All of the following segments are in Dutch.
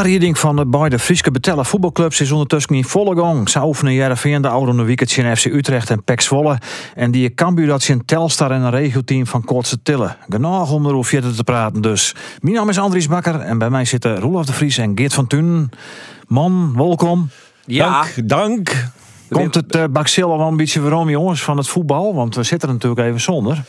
De tarrieding van de beide Friese Betellen voetbalclubs is ondertussen in volle gang. Ze oefenen Jereveen de oude weekendje in FC Utrecht en PEC Zwolle. En die Cambuur dat een Telstar en een regioteam van Kortse Tillen. Genoeg om erover verder te praten dus. Mijn naam is Andries Bakker en bij mij zitten Roelof de Vries en Geert van Tunen. Man, welkom. Ja, Dank, dank. Komt het uh, Baxilla wel een beetje waarom jongens van het voetbal? Want we zitten er natuurlijk even zonder.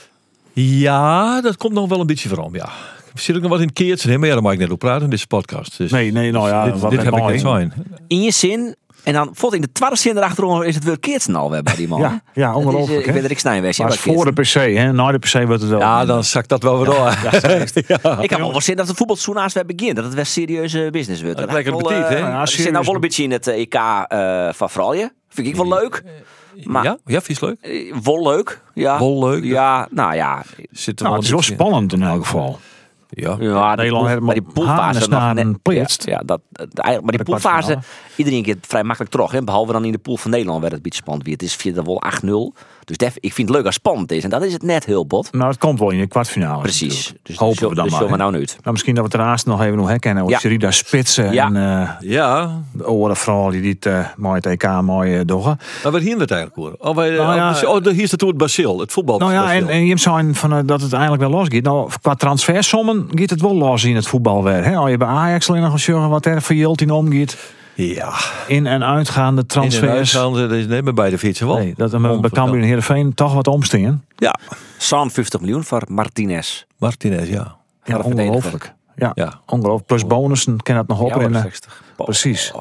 Ja, dat komt nog wel een beetje van ja. Zit ook nog wat in hè? maar ja, daar mag ik net op praten in deze podcast. Dus Nee, nee, nou ja, dit, wat dit heb ik mooi. net zijn. in je zin. En dan voelt in de twaalfde zin erachterom is het weer Keertsen alweer bij die man. Ja, ja, Dat is, ongelooflijk, eh, Ik hè? ben Rick Snijnweg. Maar voor de PC, hè? Na de PC wordt het wel. Ja, dan zakt dat wel weer door. Ik heb wel wel zin dat het voetbalseizoen naast weer begint. Dat het weer serieuze business wordt. Dat lekker wel, appetiet, eh, hè? Ja, zit nou wel een beetje in het eh, EK eh, van Fralje. Vind ik wel leuk. Maar ja, ja, vies leuk. wel leuk. Ja. Leuk. Ja, nou ja. Zit er Nou, het is wel spannend in elk geval. Ja. Ja, die Nederland maar die poolfase nog net- plaatst. Ja, ja, dat, eigenlijk- maar die poolfase, iedereen keer vrij makkelijk terug. Hè? Behalve dan in de pool van Nederland werd het een beetje spannend. weer. Het is via de wel 8-0. Dus def, ik vind het leuk als het spannend is. En dat is het net heel bot. Nou, het komt wel in de kwartfinale. Precies. natuurlijk. Dus Hopen dus we dan dus maar. we nou niet. Nou, misschien dat we het daarnaast nog even nog herkennen. Ja. Ja. Sherida Spitsen Ja. en eh ja, de oude vrouw die dit eh mooi het EK mooi eh doggen. maar waar hier het eigenlijk voor? Oh, wij, Nou ja, oh, oh, hier is het het Basil, het voetbal. Nou ja, en, en je zijn van dat het eigenlijk wel losgaat. Nou, qua transfersommen gaat het wel los in het voetbal weer. Hè? Als je bij Ajax alleen nog eens wat er voor Jilt in omgaat. Ja, In- en uitgaande in de transfers. uitgaande, dat is net bij beide fietsen wel. Nee, dat er bij Cambuur en Heerenveen toch wat omstaan. Ja, 50 miljoen voor Martinez. Martinez, ja. Ongelooflijk. Ja, Ja. ongelooflijk. Plus bonussen, kan dat nog op. Ja, en, eh, 60. Precies.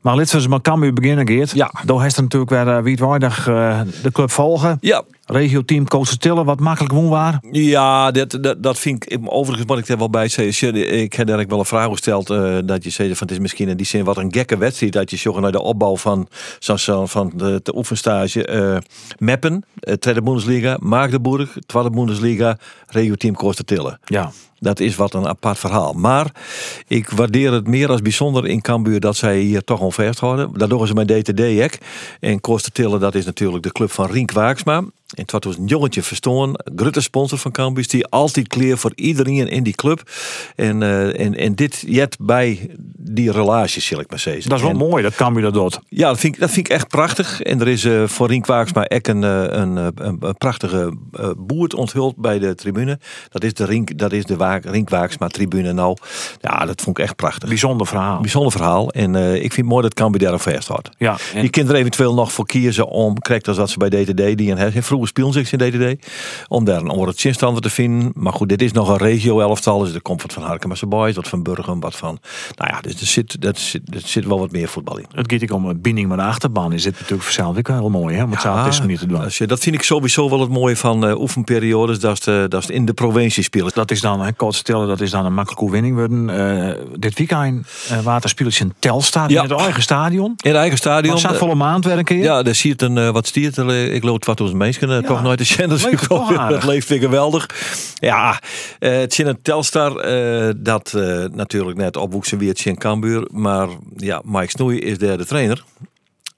Maar lid van met Cambuur beginnen, Geert. Ja. Daar heeft er natuurlijk weer uh, wietwaardig de club volgen. Ja, Regio-team Coach Tillen, wat makkelijk woon waar. Ja, dat, dat, dat vind ik. Overigens moet ik er wel bij zeggen. Ik heb daar wel een vraag gesteld. eh, dat je zei van het is misschien in die zin wat een gekke wedstrijd. Dat je zocht naar de opbouw van, zo, van de, de oefenstage. eh Meppen, eh, Tweede Bundesliga, Magdeburg, Tweede Bundesliga, Regio Team Costa Tillen. Ja. Dat is wat een apart verhaal. Maar ik waardeer het meer als bijzonder in Cambuur dat zij hier toch al vasthouden. Daardoor is het mijn DTD ek. En Tillen, dat is natuurlijk de club van Rink Waaksma. En het was een jongetje verstoorn, grote sponsor van Cambuur, die altijd kleer voor iedereen in die club. En, eh, en, en dit jet bij die relaties, zal ik maar zeggen. Dat is wel En- mooi dat Cambuur dat doet. ja, dat vind, ik, dat vind ik echt prachtig. En er is eh, voor Rink Waaksma ook een, eh, een, een, een prachtige eh, boert onthuld bij de tribune. Dat is de Rink, dat is de Waaksma tribune nou. Ja, dat vond ik echt prachtig. Bijzonder verhaal. Bijzonder verhaal. En eh, ik vind het mooi dat Cambuur daar op vasthoudt. Ja, en- Je kunt er eventueel nog voor kiezen om, krijgt als dat ze bij DTD, die een vroeger speelden zich in DTD, om daar een andere chinstander te vinden. Maar goed, dit is nog een regio-elftal, dus er komt wat van Harkemasse Boys, wat van Burgum, wat van, nou ja, dus er zit, er zit, er zit wel wat meer voetbal in. Het gaat ook om binding met de achterban. Is dit natuurlijk voor zelf ook heel mooi, hè? Zo op deze manier te doen. als je, dat vind ik sowieso wel het mooie van eh, oefenperiodes, dat is, de, dat is in de provincie spelen. Dat is dan, hè, Coach Tillen, dat is dan een makkelijke winning worden. Eh, dit weekend uh, waterspelers in Telstar Ja. in het eigen stadion. In het eigen stadion. Staat eh, volle maand weer een keer. Ja, daar zie je het een, eh, wat stiert er, eh, ik loop 2000 mensen, eh, toch nooit te zien. Dat, leeft weer geweldig. Ja, eh, het in een Telstar eh, dat eh, natuurlijk net opwoeksen weer het in Cambuur. Maar ja, Mike Snoei is daar de trainer.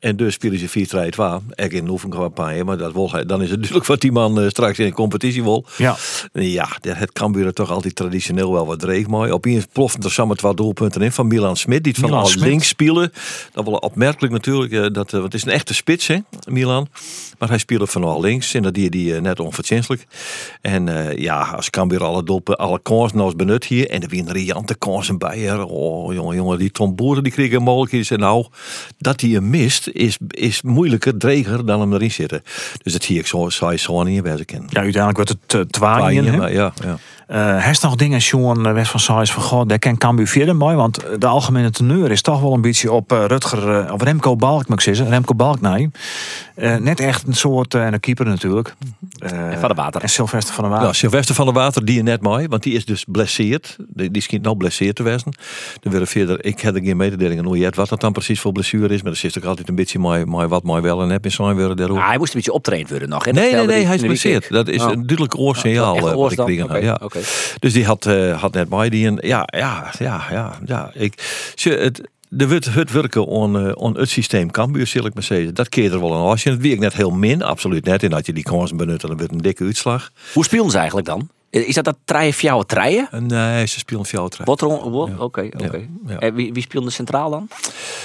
En dus spelen ze 4 3 2 Ik in een oefencampagne, maar dat wil dan is het natuurlijk wat die man eh, straks in de competitie wil. Ja. Ja, het Cambuur toch altijd traditioneel wel wat dreig mooi. Opeens ploften er samen twee doelpunten in van Milan Smit. Die het van al links spelen. Dat wel opmerkelijk natuurlijk. eh, Dat, want het is een echte spits, hè, Milan. Maar hij speelde van al links. En dat die, die net onverdienstelijk. En ja, als Cambuur alle doelpunten, alle kansen nou eens benut hier. En er weer een riante kansen bij. hè. Oh, jongen, jongen. Die Tom Boeren die kreeg een mogelijkheid. En nou, dat hij hem mist, is, is moeilijker, dreger dan hem erin zitten. Dus dat zie ik zo, zou je zo niet in kennen. ja, uiteindelijk wordt het uh, twaaien. ja, ja. Eh, heeft nog dingen, Sjoen, West van Saais van God, daar kan Cambuur verder mooi, want eh, de algemene teneur is toch wel een beetje op eh, Rutger, eh, of Remco Balk, moet ik zeggen, Remco Balk, nee. Eh, net echt een soort, eh, en een keeper natuurlijk. Eh, En Van der Water. En Sylvester van der Water. Ja, Sylvester van der Water, die je net mooi, want die is dus blesseerd. Die, die schijnt nou blesseerd te wezen. Er werden verder, ik heb er geen mededelingen hoe je het, wat dat dan precies voor blessure is, maar dat is ook altijd een beetje mooi, mooi wat mooi wel en heb in zijn worden daarover. Ah, hij moest een beetje optraind worden nog. hè? Nee, nee, nee, hij is de weekend. Dat is Oh. een duidelijk oorsignaal. Echt eh, oors wat ik Dus die had, eh, had net bij die. En ja, ja, ja, ja, ja. Ik, het, de wordt het werken on, eh, on het systeem Cambuur, zal ik maar zeggen. Dat keer er wel een asje. Het wie ik net heel min, absoluut net. En dat je die kansen benut, dan wordt een dikke uitslag. Hoe speelden ze eigenlijk dan? Is dat dat treien fjouwe treien? En nee, ze spelen. Wat er on- wat? Oké, oké. En wie, wie speelde centraal dan?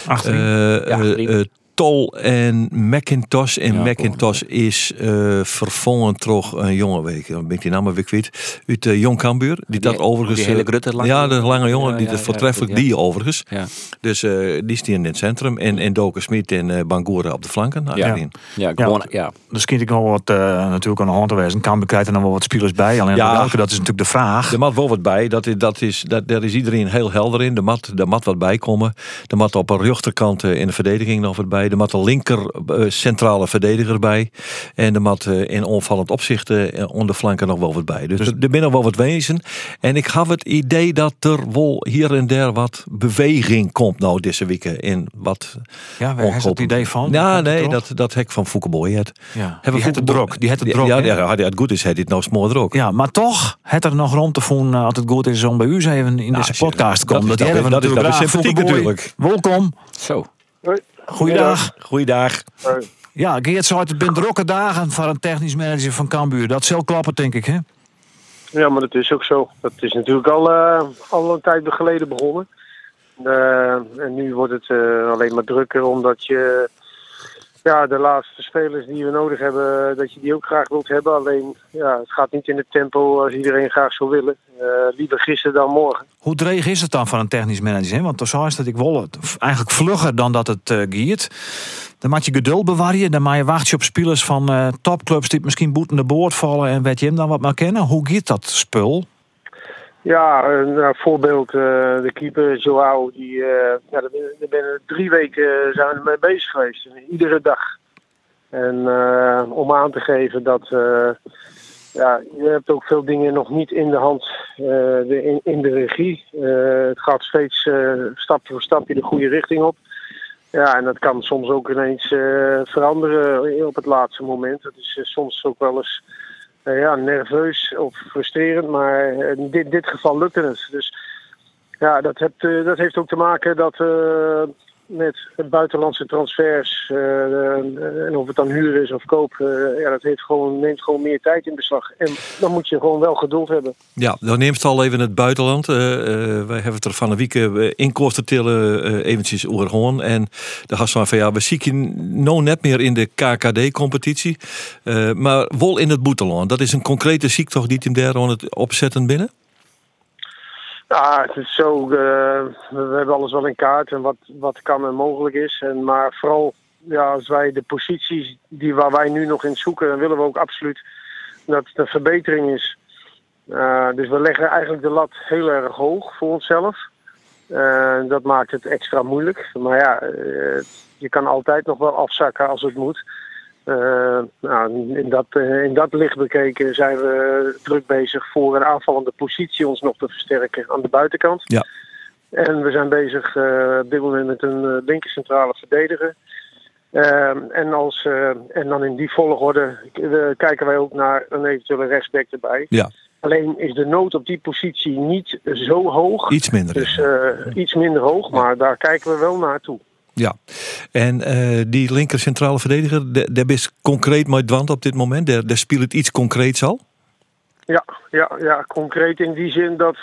Achterin. Eh, Ja, eh, drie. Eh, Tol en Macintosh. En Ja, Macintosh is eh vervangen toch een jonge week. Dan ben ik die naam weer kwijt. Uit uh, Jong Cambuur. Die, dat Die- overigens... die hele eh, grutte lange Ja, de jongen. lange jongen. Ja, die ja, dat voortreffelijk die overigens. Ja, Dus eh, die staan in het centrum. En, en Doken Smit en eh Bangura op de flanken. Nou, Ja. daarin. ja, gewoon, ja. Dus kind ik wel wat eh, natuurlijk aan de hand te wezen. Kan krijgt er nog wel wat spelers bij. Alleen Ja. welke, dat is natuurlijk de vraag. Er mat wel wat bij. Dat is, dat is, dat, daar is iedereen heel helder in. Er mat, er mat wat bij komen. Er mat op een rechterkant eh, in de verdediging nog wat bij. Er mat een linker eh, centrale verdediger bij. En er mat eh, in onvallend opzicht eh, onder de flanken nog wel wat bij. Dus, er, er binnen wel wat wezen. En ik heb het idee dat er wel hier en daar wat beweging komt nou deze weken. In wat ja, waar heeft het idee van? Ja, nee, dat, dat hek van Foukeboy het. Ja. Hebben Die het drok. Die het drok. Ja, ja, ja, het goed is, hij dit nou smoor ook. Ja, maar toch, het er nog rond te voelen als het goed is om bij u eens even in deze als je- podcast te dat komen. is- dat is- dat is- natuurlijk dat is sympathiek natuurlijk. Welkom. Zo. Goeiedag. Goeiedag. Ja, Geert zei het bent drukke dagen voor een technisch manager van Cambuur. Dat zal klappen, denk ik, hè? Ja, maar dat is ook zo. Dat is natuurlijk al, eh, al een tijd geleden begonnen. Eh, en nu wordt het eh, alleen maar drukker omdat je ja, de laatste spelers die we nodig hebben, dat je die ook graag wilt hebben. Alleen ja, het gaat niet in het tempo als iedereen graag zou willen. Eh, liever gisteren dan morgen. Hoe dreig is het dan van een technisch manager? Hè? Want zei ze dat ik wil eigenlijk vlugger dan dat het eh giert. Dan moet je geduld bewaren. Dan moet je wachten op spelers van eh, topclubs die misschien boeten de boord vallen en weet je hem dan wat maar kennen. Hoe giet dat spul? Ja, een voorbeeld, eh, de keeper Joao, die, eh, ja, daar ben- daar drie weken eh, zijn we ermee bezig geweest. Iedere dag. En om aan te geven dat ja, je hebt ook veel dingen nog niet in de hand de, in, in de regie. Het gaat steeds stapje voor stapje de goede richting op. Ja, en dat kan soms ook ineens veranderen op het laatste moment. Dat is soms ook wel eens ja, nerveus of frustrerend, maar in dit, dit geval lukte het. Dus ja, dat, eh, dat heeft ook te maken dat eh, met buitenlandse transfers, eh, en of het dan huur is of koop, eh, ja, dat heeft gewoon, neemt gewoon meer tijd in beslag. En dan moet je gewoon wel geduld hebben. Ja, dan neemt het al even het buitenland. Eh, wij hebben het er van een week inkosten tillen eventjes oorhoorn. En de gast van ja, we zien je nou net meer in de KKD-competitie. Maar wel in het boeteland. Dat is een concrete ziekte die hem daar aan opzetten binnen? Ja, het is zo. eh, we hebben alles wel in kaart en wat, wat kan en mogelijk is. En, maar vooral ja, als wij de posities die waar wij nu nog in zoeken, dan willen we ook absoluut dat het een verbetering is. Uh, dus we leggen eigenlijk de lat heel erg hoog voor onszelf. Uh, dat maakt het extra moeilijk. Maar ja, je kan altijd nog wel afzakken als het moet. Uh, nou, in, dat, uh, in dat licht bekeken zijn we druk bezig voor een aanvallende positie ons nog te versterken aan de buitenkant. Ja. En we zijn bezig uh, op dit moment met een linker centrale verdediger. en, als, en dan in die volgorde kijken wij ook naar een eventuele rechtsback erbij. Ja. Alleen is de nood op die positie niet zo hoog. Iets minder. Dus iets minder hoog, maar daar kijken we wel naartoe. Ja, en uh, die linker centrale verdediger, daar is concreet met Dwant op dit moment. Daar, speelt het iets concreets al? Ja, ja, ja, concreet in die zin dat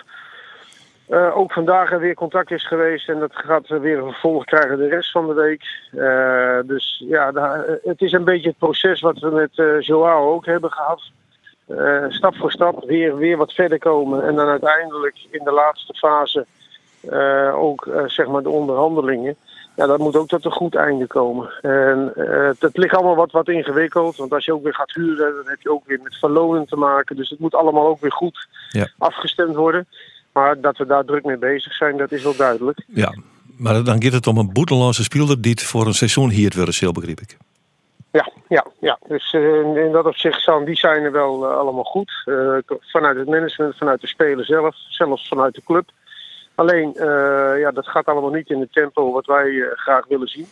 uh, ook vandaag er weer contact is geweest. En dat gaat weer een vervolg krijgen de rest van de week. Uh, dus ja, daar, het is een beetje het proces wat we met Joao ook hebben gehad. Stap voor stap weer, weer wat verder komen. En dan uiteindelijk in de laatste fase ook zeg maar de onderhandelingen. Ja, dat moet ook tot een goed einde komen. En het ligt allemaal wat, wat ingewikkeld. Want als je ook weer gaat huren, dan heb je ook weer met verlonen te maken. Dus het moet allemaal ook weer goed ja. afgestemd worden. Maar dat we daar druk mee bezig zijn, dat is wel duidelijk. Ja, maar dan gaat het om een boeteloze speelder die het voor een seizoen hier willen, heel begreep ik. Ja, ja, ja. dus uh, in dat opzicht staan die zijn er wel uh, allemaal goed. Uh, vanuit het management, vanuit de speler zelf, zelfs vanuit de club. Alleen, ja, dat gaat allemaal niet in het tempo wat wij graag willen zien.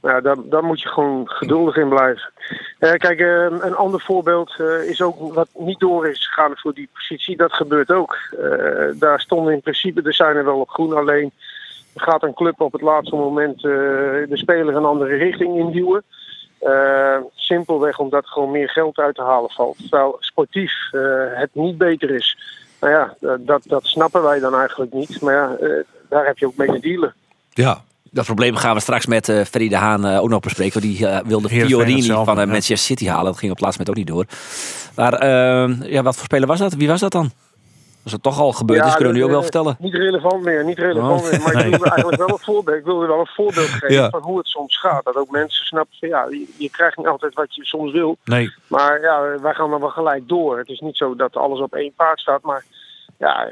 Nou, daar, moet je gewoon geduldig in blijven. Eh, kijk, eh, een ander voorbeeld eh, is ook wat niet door is gegaan voor die positie. Dat gebeurt ook. Eh, daar stonden in principe de zijn er wel op groen. Alleen gaat een club op het laatste moment eh, de speler een andere richting induwen. Eh, simpelweg omdat gewoon meer geld uit te halen valt. Terwijl sportief eh, het niet beter is. Nou ja, eh, dat, dat snappen wij dan eigenlijk niet. Maar ja, eh, daar heb je ook mee te dealen. Ja, Dat probleem gaan we straks met eh Ferry de Haan eh, ook nog bespreken. Want die wilde Fiorini van. Manchester City halen. Dat ging op het laatste moment ook niet door. Maar ja, wat voor speler was dat? Wie was dat dan? Als het toch al gebeurd Ja, is, kunnen we nu ook wel eh, vertellen. Niet relevant meer, niet relevant Oh. meer. Maar Nee. ik wilde eigenlijk wel een voorbeeld, ik wilde wel een voorbeeld geven Ja. van hoe het soms gaat. Dat ook mensen snappen van ja, je, je krijgt niet altijd wat je soms wil. Nee, Maar ja, wij gaan dan wel gelijk door. Het is niet zo dat alles op één paard staat, maar ja,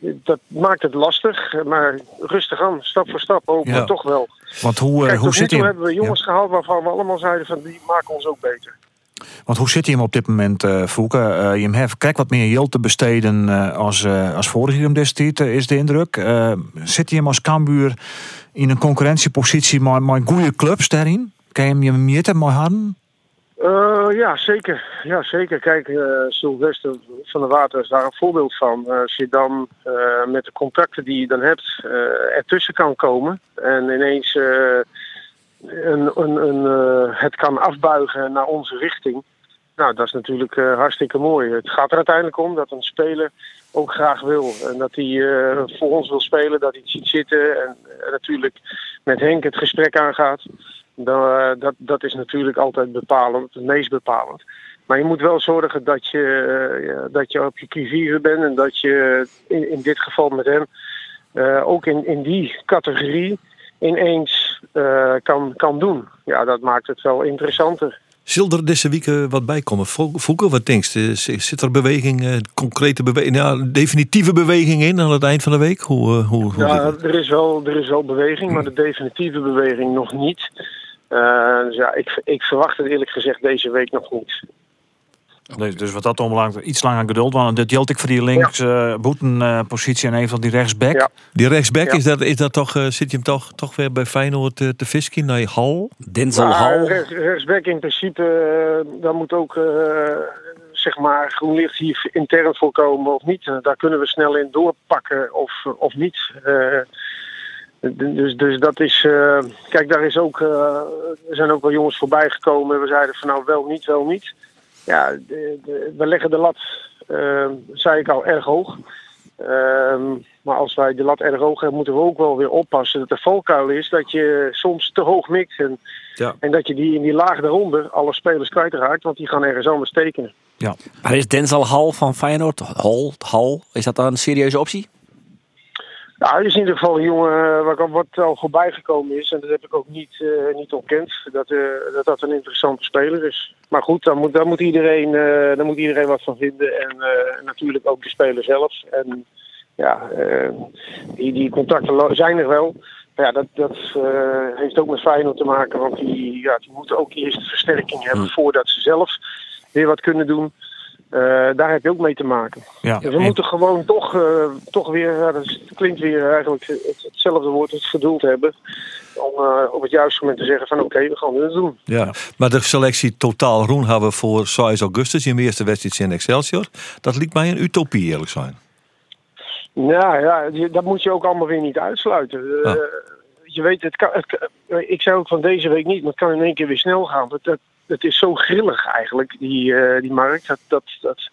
dat maakt het lastig. Maar rustig aan, stap voor stap, hopen Ja. toch wel. want hoe, eh, Kijk, hoe nu zit toe hij? hebben we jongens gehaald waarvan we allemaal zeiden van die maken ons ook beter. Want hoe zit hij hem op dit moment, eh Fouke? Eh, je hebt kijk wat meer geld te besteden eh, als, eh, als vorig jaar destijds, eh, is de indruk. Zit hij hem als Cambuur in een concurrentiepositie met, met goede clubs daarin? Kan je hem je meer mooi hadden? Eh, ja, zeker. Ja, zeker. Kijk, Sylvester van der Water is daar een voorbeeld van. Als je dan met de contacten die je dan hebt ertussen kan komen en ineens eh, het kan afbuigen naar onze richting. Nou, dat is natuurlijk eh, hartstikke mooi. Het gaat er uiteindelijk om dat een speler ook graag wil. En dat hij eh, voor ons wil spelen, dat hij het ziet zitten. En natuurlijk met Henk het gesprek aangaat. Dan, dat, dat is natuurlijk altijd bepalend, het meest bepalend. Maar je moet wel zorgen dat je, dat je op je bent en dat je in, in dit geval met hem ook in, in die categorie ineens kan, kan doen. Ja, dat maakt het wel interessanter. Zal er deze week eh, wat bij komen? Fouke, wat denk je? Zit er beweging, eh, concrete beweging, ja, definitieve beweging in aan het eind van de week? Hoe, eh, hoe, hoe Ja, er is, wel, er is wel beweging, maar de definitieve beweging nog niet. Eh, dus ja, ik, ik verwacht het eerlijk gezegd deze week nog niet. Dus, dus wat dat onbelangrijk iets langer geduld. Want dat geldt ik voor die links eh boetenpositie en eventueel die rechtsback. Ja. Die rechtsback, Ja. is dat, is dat toch, eh, zit je hem toch, toch weer bij Feyenoord eh, te visken naar Hal? Denzel Hall. rechts- rechtsback in principe, daar moet ook eh, zeg maar GroenLicht hier intern voor komen of niet. Daar kunnen we snel in doorpakken of, of niet. Eh, dus, dus dat is, eh, kijk, daar is ook, eh, er zijn ook wel jongens voorbij gekomen. We zeiden van nou wel niet, wel niet. Ja, de, de- we leggen de lat, eh, zei ik al, erg hoog. Ehm, maar als wij de lat erg hoog hebben, moeten we ook wel weer oppassen dat de valkuil is dat je soms te hoog mikt. En, Ja. en dat je die in die laag daaronder alle spelers kwijtraakt, want die gaan ergens anders tekenen. Maar is Denzel Hall van Feyenoord? Hall, Hall, is dat dan een serieuze optie? Ja, hij is in ieder geval een jongen eh, waar- wat al voorbij gekomen is. En dat heb ik ook niet, eh, niet ontkend. Dat, eh, dat dat een interessante speler is. Maar goed, daar moet, daar moet, iedereen, daar moet iedereen wat van vinden. En natuurlijk ook de speler zelf. En ja, die, die contacten zijn er wel. Maar ja, dat, dat heeft ook met Feyenoord te maken. Want die, ja, die moeten ook eerst versterking hebben voordat ze zelf weer wat kunnen doen. Eh, daar heb je ook mee te maken. Ja. Dus we moeten gewoon toch, eh, toch weer, ja, dat het klinkt weer eigenlijk het, hetzelfde woord, het geduld hebben. Om eh, op het juiste moment te zeggen van oké, we gaan dit doen. Ja. Maar de selectie totaal roen hebben we voor 6 augustus in de eerste wedstrijd in Excelsior. Dat liet mij een utopie eerlijk zijn. Ja, ja, dat moet je ook allemaal weer niet uitsluiten. Eh, Ah. Je weet, het kan, het ik zei ook van deze week niet, maar het kan in één keer weer snel gaan. Het, het, het is zo grillig eigenlijk, die, eh, die markt. Dat, dat, dat...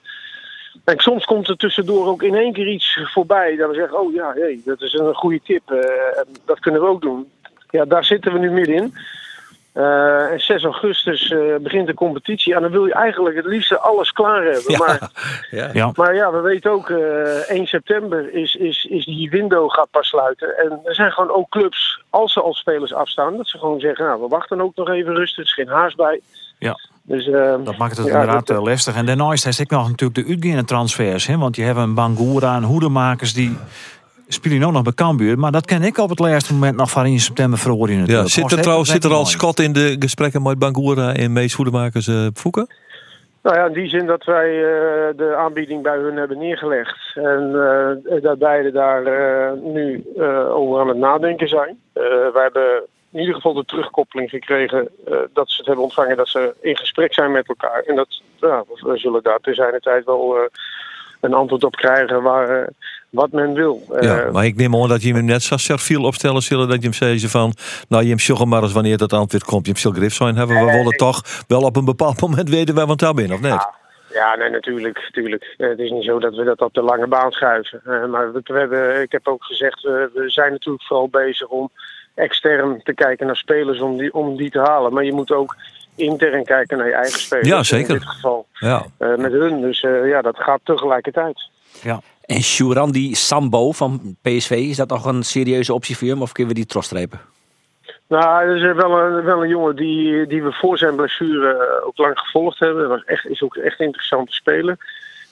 En soms komt er tussendoor ook in één keer iets voorbij. Dat we zeggen, oh ja, hey, dat is een goede tip. eh, dat kunnen we ook doen. Ja, daar zitten we nu middenin. Eh en 6 augustus eh, begint de competitie. En dan wil je eigenlijk het liefste alles klaar hebben. Maar Ja. Ja. maar ja, we weten ook, eh 1 september is, is, is die window gaat pas sluiten. En er zijn gewoon ook clubs, als ze al spelers afstaan, dat ze gewoon zeggen, nou, we wachten ook nog even rustig, er is geen haast bij. Ja. Dus, Dat maakt het ja, inderdaad dat- lastig. En daarnaast heeft ik nog natuurlijk de uitgaande transfers. Hè? Want je hebt een Bangura en hoedemakers die spelen ook nog bij Cambuur. Maar dat ken ik op het laatste moment nog van in september verhoren Ja, natuurlijk. zit er trouwens zit er al Scott in de gesprekken met Bangura en Mees Hoedemakers uh, Fouke? Nou ja, in die zin dat wij eh, de aanbieding bij hun hebben neergelegd. En eh dat beide daar eh, nu eh, over aan het nadenken zijn. Eh wij hebben in ieder geval de terugkoppeling gekregen eh, dat ze het hebben ontvangen, dat ze in gesprek zijn met elkaar. En dat, ja, we zullen daar te zijn de tijd wel eh, een antwoord op krijgen waar, eh, wat men wil. Ja, Eh, maar ik neem aan dat je hem net zo serviel opstellen zullen dat je hem zei van, nou je hem sjoggen maar eens wanneer dat antwoord komt. Je hem zal grif zijn hebben. We willen toch wel op een bepaald moment weten waar we het daar binnen, of net? Ja, ja, nee, natuurlijk. natuurlijk. Eh, het is niet zo dat we dat op de lange baan schuiven. Eh, maar we, we hebben, ik heb ook gezegd, we, we zijn natuurlijk vooral bezig om extern te kijken naar spelers om die, om die te halen. Maar je moet ook intern kijken naar je eigen spelers. Ja, zeker. In dit geval Ja. eh, met hun. Dus eh, ja, dat gaat tegelijkertijd. En Shuran, die Sambo van PSV, is dat nog een serieuze optie voor hem? Of kunnen we die trostrepen? Nou, dat is wel een, wel een jongen die, die we voor zijn blessure eh, ook lang gevolgd hebben. Dat was echt, is ook echt interessant te spelen.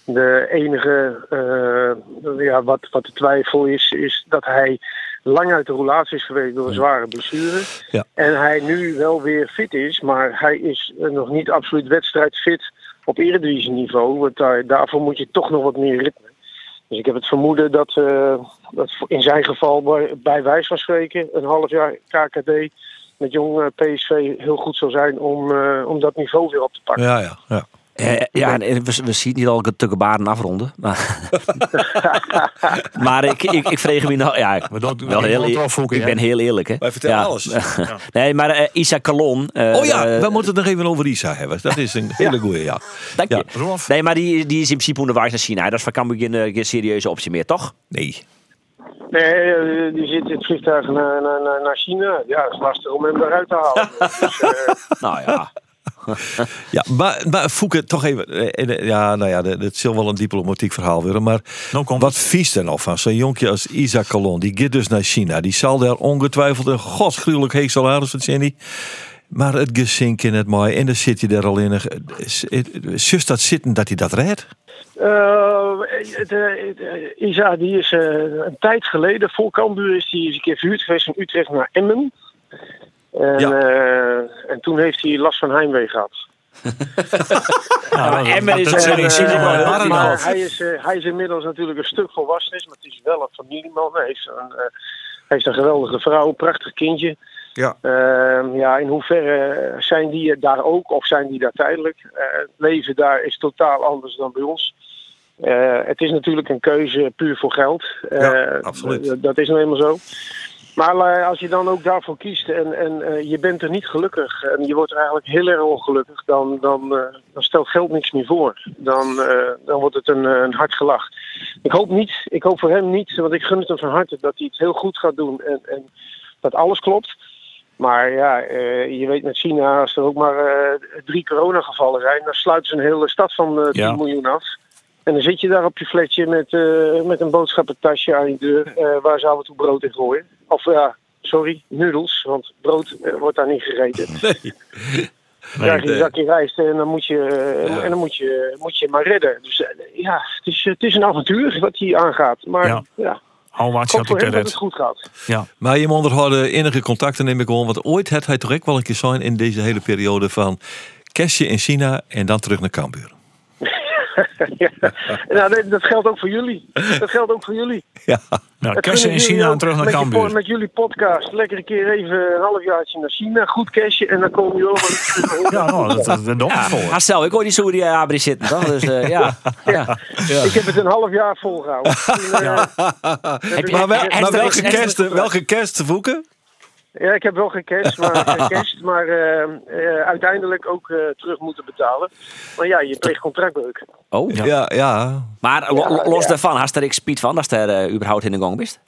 De enige eh, ja, wat, wat de twijfel is, is dat hij lang uit de roulatie is geweest door een zware blessure. Ja. En hij nu wel weer fit is, maar hij is eh, nog niet absoluut wedstrijdfit op eredivisie niveau. Want daar, daarvoor moet je toch nog wat meer ritme. Dus ik heb het vermoeden dat, eh, dat in zijn geval bij, wijze van spreken een half jaar KKD met jong eh, PSV heel goed zou zijn om, eh, om dat niveau weer op te pakken. Ja, ja, ja. Eh, ja, en we, we zien hier al een baren afronden. Maar, maar ik, ik, ik vreeg me nou... Ja, ik, wel we heel, ik ben heel eerlijk. Hè. Wij vertellen Ja. alles. nee, maar eh, Isa Calon... eh, Oh ja, eh, we moeten het nog even over Isa hebben. Dat is een hele goeie, ja. dank je. Nee, maar die, die is in principe onderwijs naar China. Dat is voor Cambuur geen, geen serieuze optie meer, toch? Nee. Nee, die zit in het vliegtuig naar, naar, naar, China. Ja, het is lastig om hem eruit te halen. dus, eh, Nou ja. Ja, maar, maar Fouke, toch even. eh, eh, Ja, nou ja, dat- zal wel een diplomatiek verhaal worden. Maar Nou wat vies er nou van? Zo'n jonkje als Isa Calon, die gaat dus naar China. Die zal daar ongetwijfeld een godsgruwelijk heeg salaris verdienen. Maar het gezink in het mooi. En dan zit je daar al in. Zus dat zitten dat hij dat redt? Eh, eh, eh, Isa die is eh, een tijd geleden, voor Cambuur, is die eens een keer verhuurd geweest van Utrecht naar Emmen. En, Ja. eh, en toen heeft hij last van heimwee gehad. Nou, is een, eh, maar eh, maar hij, is, hij is inmiddels natuurlijk een stuk volwassen, maar het is wel een familieman. Hij heeft een, eh, hij heeft een geweldige vrouw, een prachtig kindje. Ja. Ehm, ja, in hoeverre zijn die daar ook of zijn die daar tijdelijk? Eh, het leven daar is totaal anders dan bij ons. Eh, het is natuurlijk een keuze puur voor geld. Ja, Eh, absoluut. Dat is nou eenmaal zo. Maar eh, als je dan ook daarvoor kiest en, en eh, je bent er niet gelukkig en je wordt er eigenlijk heel erg ongelukkig, dan, dan, eh, dan stelt geld niks meer voor. Dan, dan wordt het een, een hard gelach. Ik hoop niet, ik hoop voor hem niet, want ik gun het hem van harte dat hij het heel goed gaat doen en, en dat alles klopt. Maar ja, je weet met China, als er ook maar drie coronagevallen zijn, dan sluiten ze een hele stad van eh 10 Ja. miljoen af. En dan zit je daar op je flatje met, eh, met een boodschappentasje aan je deur, eh, waar ze af en toe brood in gooien. Of ja, sorry, noedels, want brood eh, wordt daar niet gegeten. Dan krijg je een zakje rijst en dan moet je, Ja. en dan moet je, moet je maar redden. Dus ja, het is, het is een avontuur wat hij aangaat. Maar Ja. ja, Hou wat je dat het goed gaat. Ja. Maar je onderhouden enige contacten neem ik gewoon. Want ooit had hij toch ook wel een keer zijn in deze hele periode van kerstje in China en dan terug naar Cambuur. Ja. Nou, dat, dat geldt ook voor jullie. Dat geldt ook voor jullie. Ja, Nou, kersen in China en ook terug naar Cambuur. Met jullie podcast. Lekker een keer even een halfjaartje naar China. Goed cashje. En dan komen jullie over. Ja, nou, dat, dat, dat, dat Ja, voor. Marcel, ik hoor die Saudi Arabië zitten, toch? Dus eh, ja. ja. Ik heb het een half jaar volgehouden. Eh, heb ik- maar, wel, maar welke kerst, welke kerst Fouke? Ja, ik heb wel gecashed, maar, gecashed, maar eh, eh, uiteindelijk ook eh, terug moeten betalen. Maar ja, je pleegt contractbreuk. Oh, Ja. Ja, ja. maar lo- Ja, lo- los ja. daarvan, had er ik spiet van als er eh, überhaupt in de gang bent?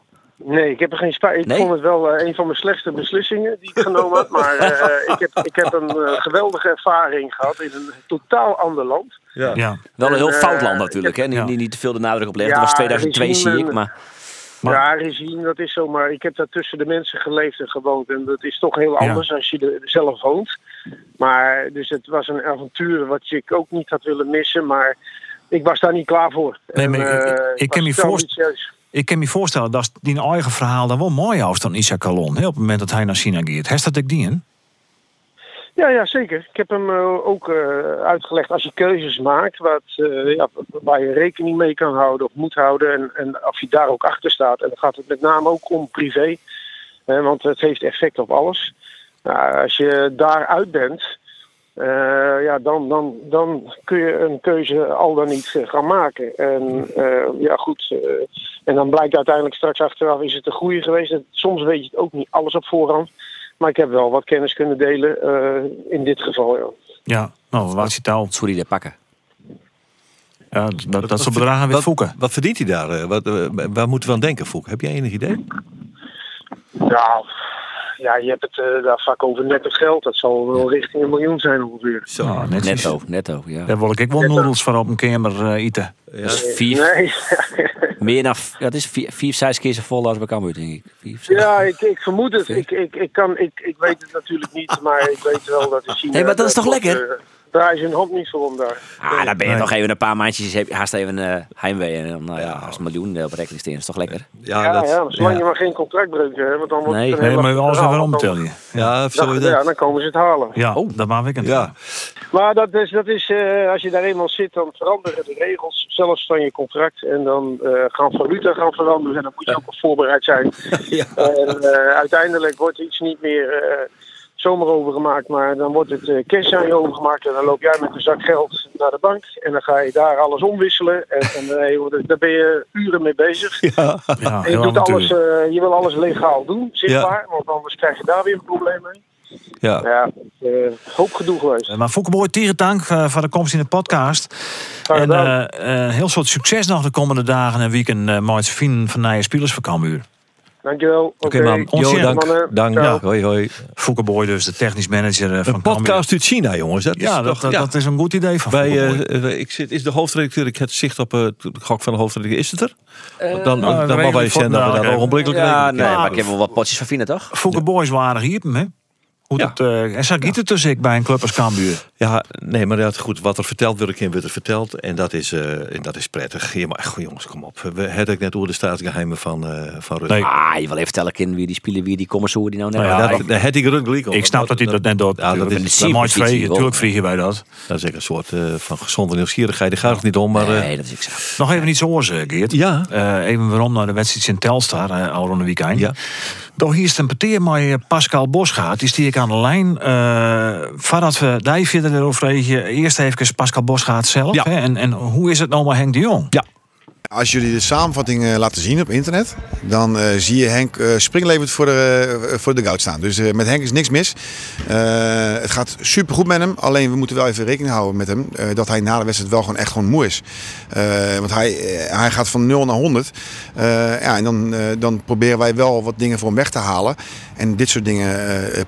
Nee, ik heb er geen spijt. Ik Nee? vond het wel een van mijn slechtste beslissingen die ik genomen had. Maar eh, ik, heb, ik heb een geweldige ervaring gehad in een totaal ander land. ja. Ja. Wel een heel En, fout land natuurlijk, hè? Niet, ja. niet, niet te veel de nadruk op leggen. Ja, dat was 2002 regime zie ik, maar... Maar- Ja, regime, dat is zomaar. Ik heb daar tussen de mensen geleefd en gewoond. En dat is toch heel anders als je er zelf woont. Maar dus het was een avontuur wat ik ook niet had willen missen. Maar ik was daar niet klaar voor. Nee, maar En, ik- eh, ik- ik kan was me totaal voorst- niet serieus. Ik kan me voorstellen dat die eigen verhaal dan wel mooi is dan Isaac Calon. hè, Op het moment dat hij naar China gaat. Heeft dat ik die in? Ja, ja, zeker. Ik heb hem eh, ook eh, uitgelegd als je keuzes maakt wat, eh, ja, waar je rekening mee kan houden of moet houden. En, en of je daar ook achter staat. En dan gaat het met name ook om privé. Want het heeft effect op alles. Nou, als je daaruit bent, ja, dan, dan, dan kun je een keuze al dan niet gaan maken. En ja, goed. en dan blijkt uiteindelijk straks achteraf is het een goede geweest. Soms weet je het ook niet alles op voorhand. Maar ik heb wel wat kennis kunnen delen eh, in dit geval. Ja. Ja, nou, wat je taal. Sorry, de pakken. Ja, dat, dat soort bedragen weer wat, voeken. Wat verdient hij daar? eh, Wat, eh, waar moeten we aan denken, Foek? Heb jij enig idee? Ja, ja, je hebt het eh, daar vaak over netto geld. Dat zal wel richting een miljoen zijn ongeveer. Zo. Ja, netjes. Netto, netto, ja. Daar wil ik wel noedels voor op een kamer eh, eten. Ja. Dat is vier, Nee, meer dan, het is vier, vier vijf keer zo vol als bij Cambuur, denk ik. Vier, ja ik, ik vermoed het. Ik, ik, ik, kan, ik, ik weet het natuurlijk niet, maar ik weet wel dat in China... Nee, maar dat is toch lekker? Draai je een hand niet voor om daar. Ah, dan ben je Nee. nog even een paar maandjes, heb je haast even eh heimwee. En dan, nou ja, als een miljoen eh, op rekening staan, is toch lekker? Ja, Ja, dat, ja, zolang ja. je maar geen contractbreuk hebt, want dan wordt Nee. het een Nee, maar alles weer dan- je. ja, zo Ja, is ja, dat. dan komen ze het halen. Ja, Oh. dat maak ik het. Ja, Maar dat is, dat is eh, als je daar eenmaal zit, dan veranderen de regels zelfs van je contract. En dan eh, gaan valuta gaan veranderen. En dan moet je ook op voorbereid zijn. ja. En eh, uiteindelijk wordt iets niet meer zomaar overgemaakt, maar dan wordt het eh, cash aan je overgemaakt. En dan loop jij met een zak geld naar de bank. En dan ga je daar alles omwisselen. En, en eh, daar ben je uren mee bezig. Ja, En je, doet alles, eh, je wil alles legaal doen, zichtbaar. Want anders krijg je daar weer een probleem mee. ja. Ja, eh, hoop gedoe geweest. Maar Foukeboy, tierendank eh, voor de komst in de podcast. En heel soort succes nog de komende dagen en weekend uh, z'n van nieuwe spelers van Cambuur. Dankjewel. Oké man, jo, Ontzettend, dank. mannen. Dank, Ciao. ja, hoi hoi. Foukeboy dus, de technisch manager eh, van Een podcast uit China, jongens. Dat is Ja, dat, toch, dat, ja. dat is een goed idee van Bij, Foukeboy. eh, eh, ik zit, is de hoofdredacteur, ik heb zicht op het gok van de hoofdredacteur. Is het er? dan dan, nou, dan regel mag wij zijn dat we nou, daar oké. ogenblikkelijk Ja, nee, maar ik heb wel wat potjes van Fine, toch? Foukeboy is waardig hier, hè? Hoe Ja. dat, eh, en zo giet het dus ik bij een club als Cambuur. Ja, nee, maar dat, goed, wat er verteld wordt, wordt er verteld. En dat is, eh, en dat is prettig. Ja, maar goh, jongens, kom op. We hebben het net over de staatsgeheimen van, eh van Rutte. Nee. Ah, je wil even vertellen, kind, wie die spelen, wie die commersoer die nou net... Nou Ja, dat, daar had ik Rutte gelijk op. Ik snap dat hij dat net doet. Ja, dat is- dat positie vregen. wel. Natuurlijk vregen wij dat. Dat is echt een soort eh, van gezonde nieuwsgierigheid. Daar gaat het niet om, maar... eh, Nee, dat is ik zo. Nog even iets oors, eh, Geert. Ja. Eh, even waarom naar de wedstrijd in Telstar, uh, al rond de weekend. Ja. Toch hier is een peteer met eh, Pascal Bosgaard. Die stier ik aan de lijn. Eh voordat we daar verder regen, eerst even Pascal Bosgaard zelf. Ja. Hè? En, en hoe is het nou met Henk de Jong? Ja. Als jullie de samenvatting eh, laten zien op internet, dan eh, zie je Henk eh springlevend voor de, voor de goud staan. Dus met Henk is niks mis. Het gaat super goed met hem. Alleen we moeten wel even rekening houden met hem. dat hij na de wedstrijd wel gewoon echt gewoon moe is. Want hij, hij gaat van 0 naar 100. Eh, ja, en dan, dan proberen wij wel wat dingen voor hem weg te halen. En dit soort dingen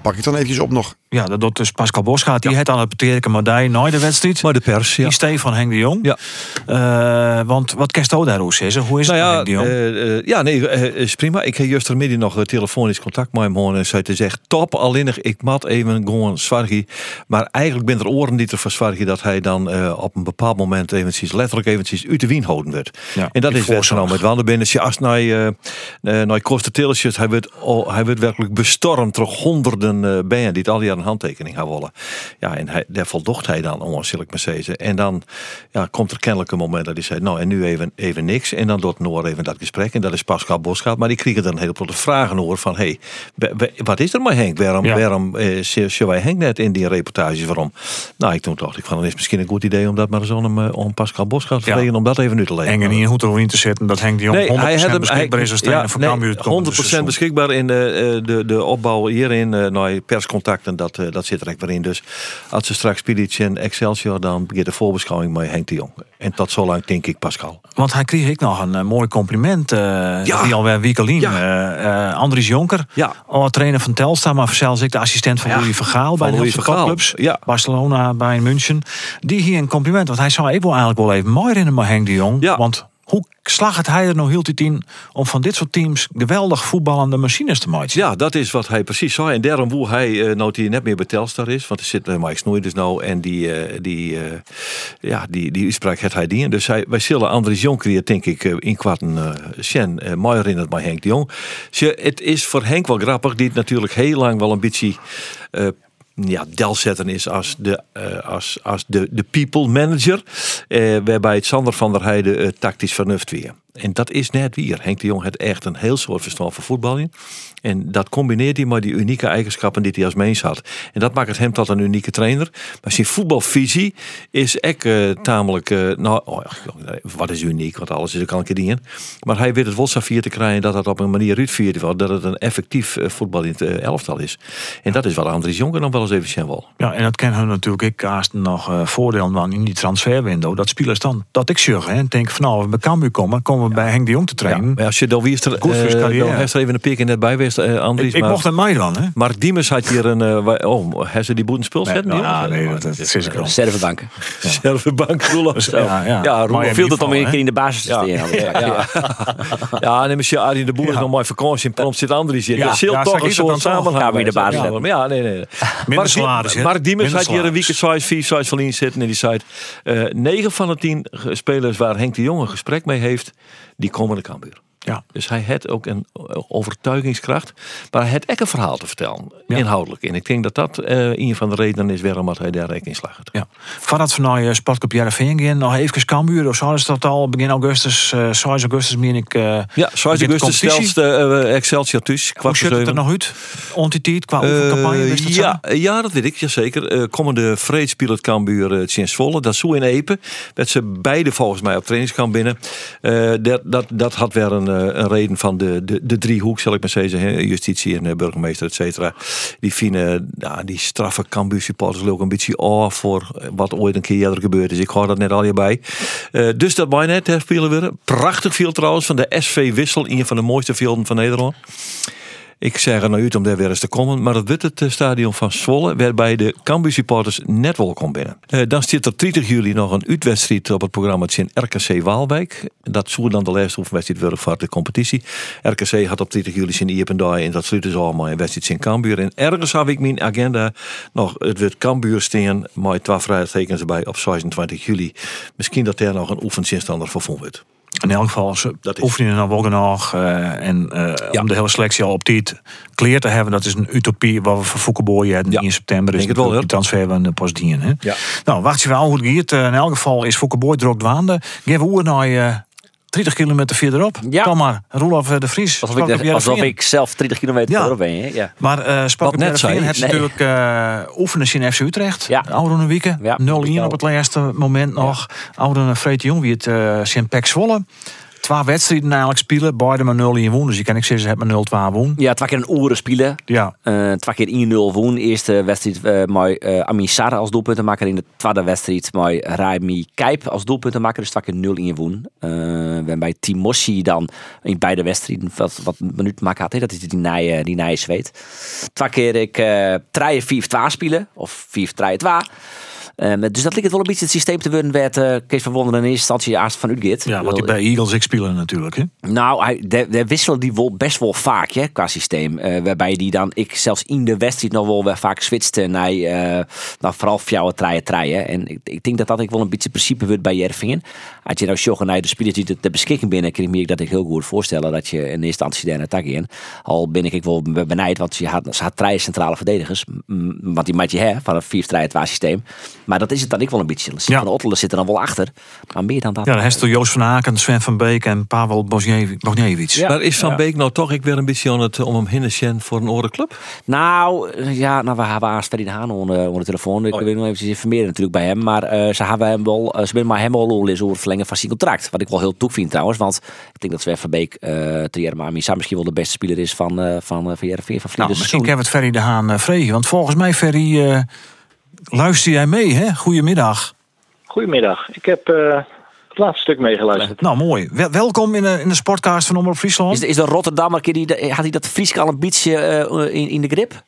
pak ik dan eventjes op nog. Ja, dat doet dus Pascal Bosgaard. Die het aan het peteer Madij na de wedstrijd. Maar de pers, ja. Die steef van Henk de Jong. Ja. Eh, want wat kerst daar hoe is Hoe is Nou het ja, Henk de Jong? eh, eh, ja, nee, is prima. Ik heb gistermiddag nog eh, telefonisch contact met hem en zei te zeggen, top, alleen nog, ik mat even gewoon Zwargi. Maar eigenlijk ben er oren die er van Zwargi dat hij dan op een bepaald moment eventjes, letterlijk eventjes uit de wien houden werd. Ja, en dat is wel voorzorg. zo met Wanderbinnen. Als naar, eh, naar Tilsjes, hij werd, oh, hij werd werkelijk bestormd door honderden bijen die het al jaar een handtekening gaan willen. Ja, en hij, daar voldocht hij dan onwaarschijnlijk met deze. En dan ja, komt er kennelijk een moment dat hij zei, nou en nu even, even niks. En dan doet Noor even dat gesprek. En dat is Pascal Bosgaard. Maar die kregen dan heel veel vragen over van, hey, wa- wa- wat is er met Henk? Waarom, Ja. waarom eh, wij Henk net in die reportages waarom? Nou, ik toen dacht ik van, het is misschien een goed idee om dat maar eens om, eh, om Pascal Bosgaard te Ja. vragen om dat even nu te leggen. Eng en niet goed erin te zetten dat Henk de Jong 100% beschikbaar is als trainer van Cambuur. het komende 100% seizoen. beschikbaar in de, eh, de, de opbouw hierin, naar perscontacten, dat, eh, dat zit er echt weer in. Dus als ze straks Pilic en Excelsior, dan begint de voorbeschouwing met Henk de Jong. En tot zo lang denk ik Pascal. Want hij kreeg ik nog een eh, mooi compliment. eh Ja. Die alweer Wiekelien. Ja. Andries Jonker. Ja. Al trainer van Telstar. Maar zelfs ik de assistent van Ja, Louis Vergaal. Bij de Louis Vergaal. Clubs. Ja. Barcelona bij München. Die hier een compliment. Want hij zou ik eigenlijk wel even mooi in maar Henk de Jong. Ja. Want hoe slag het hij er nou heel in om van dit soort teams geweldig voetballende machines te maken? Ja, dat is wat hij precies zei. En daarom hoe hij eh nou die net meer bij is. Want er zit uh, Mike Snoei dus nou. En die, eh, die, eh, ja, die, die uitspraak het hij die. Dus hij, wij zullen Andries hier denk ik eh, in kwarten Sjen uh, mooi herinnerd bij Henk de Jong. Het is voor Henk wel grappig. Die het natuurlijk heel lang wel een beetje... Ja, delzetten is als de, uh, als, als de, de people manager. Uh, waarbij het Sander van der Heijden uh, tactisch vernuft weer. En dat is net weer. Henk de Jong heeft echt een heel soort verstand voor voetballen. En dat combineert hij met die unieke eigenschappen die hij als mens had. En dat maakt het hem tot een unieke trainer. Maar zijn voetbalvisie is echt eh, tamelijk... eh, nou, oh, wat is uniek? Want alles is ook al een keer dingen. Maar hij weet het wel vier te krijgen dat het op een manier uitviert wordt. Dat het een effectief eh, voetbal in het elftal is. En dat is wat Andries Jonker nog wel eens even zien wil. Ja, en dat kennen we natuurlijk ik haast nog voordeel van in die transferwindow. Dat spelers dan, dat ik zeg, en denk van nou, we bij Cambuur komen, komen we bij Henk de Jong te trainen. Maar als je dan wie is er, eh, dan heeft er even een pik net bij geweest, eh, Andries. ik ik maar mocht aan mij dan, hè? Mark Diemers had hier een... eh, wa- oh, heeft ze die boeten spul zetten? die ja, jongens? nee, dat, dat is, ik wel. Reservebanken. Zelfbank Roelof. Ja, ja. Ja, Maar ja, Viel het om een keer in de basis te Ja, steken. ja, ja. ja, en misschien Arie de Boer is Ja. nog mooi vakantie en prompt zit Andries hier. Ja, Ja, ja, toch een ik dat soort samenhang. Ja, de basis ja, hebben. ja, nee, nee. Salaris, hè? Mark Diemers had hier een weekend size 4 size verliezen zitten en die zei eh 9 van de 10 spelers waar Henk de Jong een gesprek mee heeft, die komen de Cambuur. Ja. Dus hij had ook een eh, overtuigingskracht. Maar hij had ook een verhaal te vertellen. Ja. Inhoudelijk. En ik denk dat dat eh, een van de redenen is waarom hij daar rekening slaagt. Ja. Voordat we naar je Sportclub Jereveen gaan, nog even Cambuur. Of zo is dat al begin augustus, eh 6 augustus, meen ik. eh Ja, zoals begint de Augustus competitie. stelst uh, Excelsior thuis. Hoe ziet het er nog uit? Ontiteit qua Eh, dat ja, ja, dat weet ik, jazeker. Uh, komende vreedspieler het Cambuur uh, Volle. Dat zo in Epen. Dat ze beide volgens mij op trainingskamp binnen. Eh, dat, dat, dat had weer een, eh, een reden van de, de, de driehoek, zal ik maar zeggen. Justitie en eh, burgemeester, et cetera. Die vinden, ja, die straffe Cambuur supporters ook een beetje af voor eh, wat ooit een keer eerder gebeurd is. Ik hoor dat net al hierbij. Eh, dus dat wij net spelen weer. Prachtig veel trouwens van de SV Wissel. Een van de mooiste velden van Nederland. Ik zeg er nou uit om daar weer eens te komen. Maar het wordt het stadion van Zwolle. Waarbij de Cambuur supporters net wel komen binnen. Eh, dan zit er 30 juli nog een uitwedstrijd op het programma. In RKC Waalwijk. Dat zou dan de laatste oefenwedstrijd worden voor de competitie. RKC had op 30 juli zijn Iependaai. En dat sluiten ze allemaal in wedstrijd in Cambuur. En ergens heb ik mijn agenda nog het wordt Cambuur staan. Maar twee vraagtekens erbij op 26 juli. Misschien dat daar nog een oefenzinstander voor wordt. In elk geval, ze Dat oefenen dan wel genoeg. eh, en eh, Ja. om de hele selectie al op tijd clear te hebben, dat is een utopie waar we voor Foukeboy hebben Ja. in september. Is het wel, de transfer van Postdien. Hè? Ja. Nou, wacht je wel hoe het gaat. Eh, in elk geval is Foukeboy druk waande. Geven we naar eh 30 kilometer verderop. Ja. Kom maar, Roelof eh, de Vries. Alsof ik, alsof ik zelf 30 kilometer Ja. verderop ben. hè? Ja. Maar eh Spak Wat net zei, het nee. natuurlijk eh oefenen in FC Utrecht. Ja. Oude weken. Ja. 0-1 op het laatste moment nog. Oude Freet Jong wie het uh, zijn Pek Zwolle. Twee wedstrijden eigenlijk spelen. Beide maar 0 in woen. Dus je kan ik zeggen, ze hebben maar 0-2 woen. ja, twee keer een oren spelen. Ja. Twee keer 1-0 woen. Eerste wedstrijd eh met eh Amin Sarr als doelpuntenmaker. In de tweede wedstrijd met Raimi Kijp als doelpuntenmaker. Dus twee keer 0 in woen. Eh waarbij Timossi dan in beide wedstrijden wat, wat minuut maken had. Hè? Dat is die nije, die nije zweet. Twee keer ik eh 3-4-2 spelen. Of 4-3-2. Eh, dus dat lijkt het wel een beetje het systeem te worden werd eh, Kees van Wonderen in eerste instantie Aast van Utrecht. Ja, want die bij Eagles ik spelen natuurlijk. Hè? Nou, hij, de, de wisselen die wel best wel vaak hè, qua systeem. Eh, waarbij die dan, ik zelfs in de wedstrijd nog wel weer vaak switchte naar, eh naar vooral fjouwe treien treien. En ik, ik denk dat dat ik wel een beetje het principe wordt bij Jervingen. Als je nou joggen naar de spelers die de beschikking binnen, kan ik me dat ik heel goed voorstellen dat je in eerste instantie daar een attack in. Al ben ik wel be- benijd, want je had, ze had treien centrale verdedigers. Wat die maatje hè, van een 4 3 systeem. Maar dat is het dan ik wel een beetje. Ja. Van Ottelen zit er dan wel achter. Maar meer dan dat. Ja, dan heeft er Joost van Aken, Sven van Beek en Pavel Bosniewicz. Ja. Maar is Van Beek nou toch ik weer een beetje aan het om hem heen voor een orenclub? Nou, eh, ja, nou, we hebben Aas Ferry de Haan onder, onder de telefoon. Ik Oh, wil nog even informeren natuurlijk bij hem. Maar eh, ze hebben hem wel, eh, ze willen maar hem wel al eens over het verlengen van zijn contract. Wat ik wel heel toek vind trouwens. Want ik denk dat Sven van Beek, uh, Trier Misa misschien wel de beste speler is van, eh van, uh, van JRV van Nou, misschien kan het Ferry de Haan eh, vregen. Want volgens mij, Ferry, eh, luister jij mee, hè? Goedemiddag. Goedemiddag. Ik heb eh, het laatste stuk meegeluisterd. Nou, mooi. Wel- welkom in de, in de sportcast van Omroep Friesland. Is, de- is de Rotterdammer, die, had hij dat Friesk al een beetje eh, in, in de grip?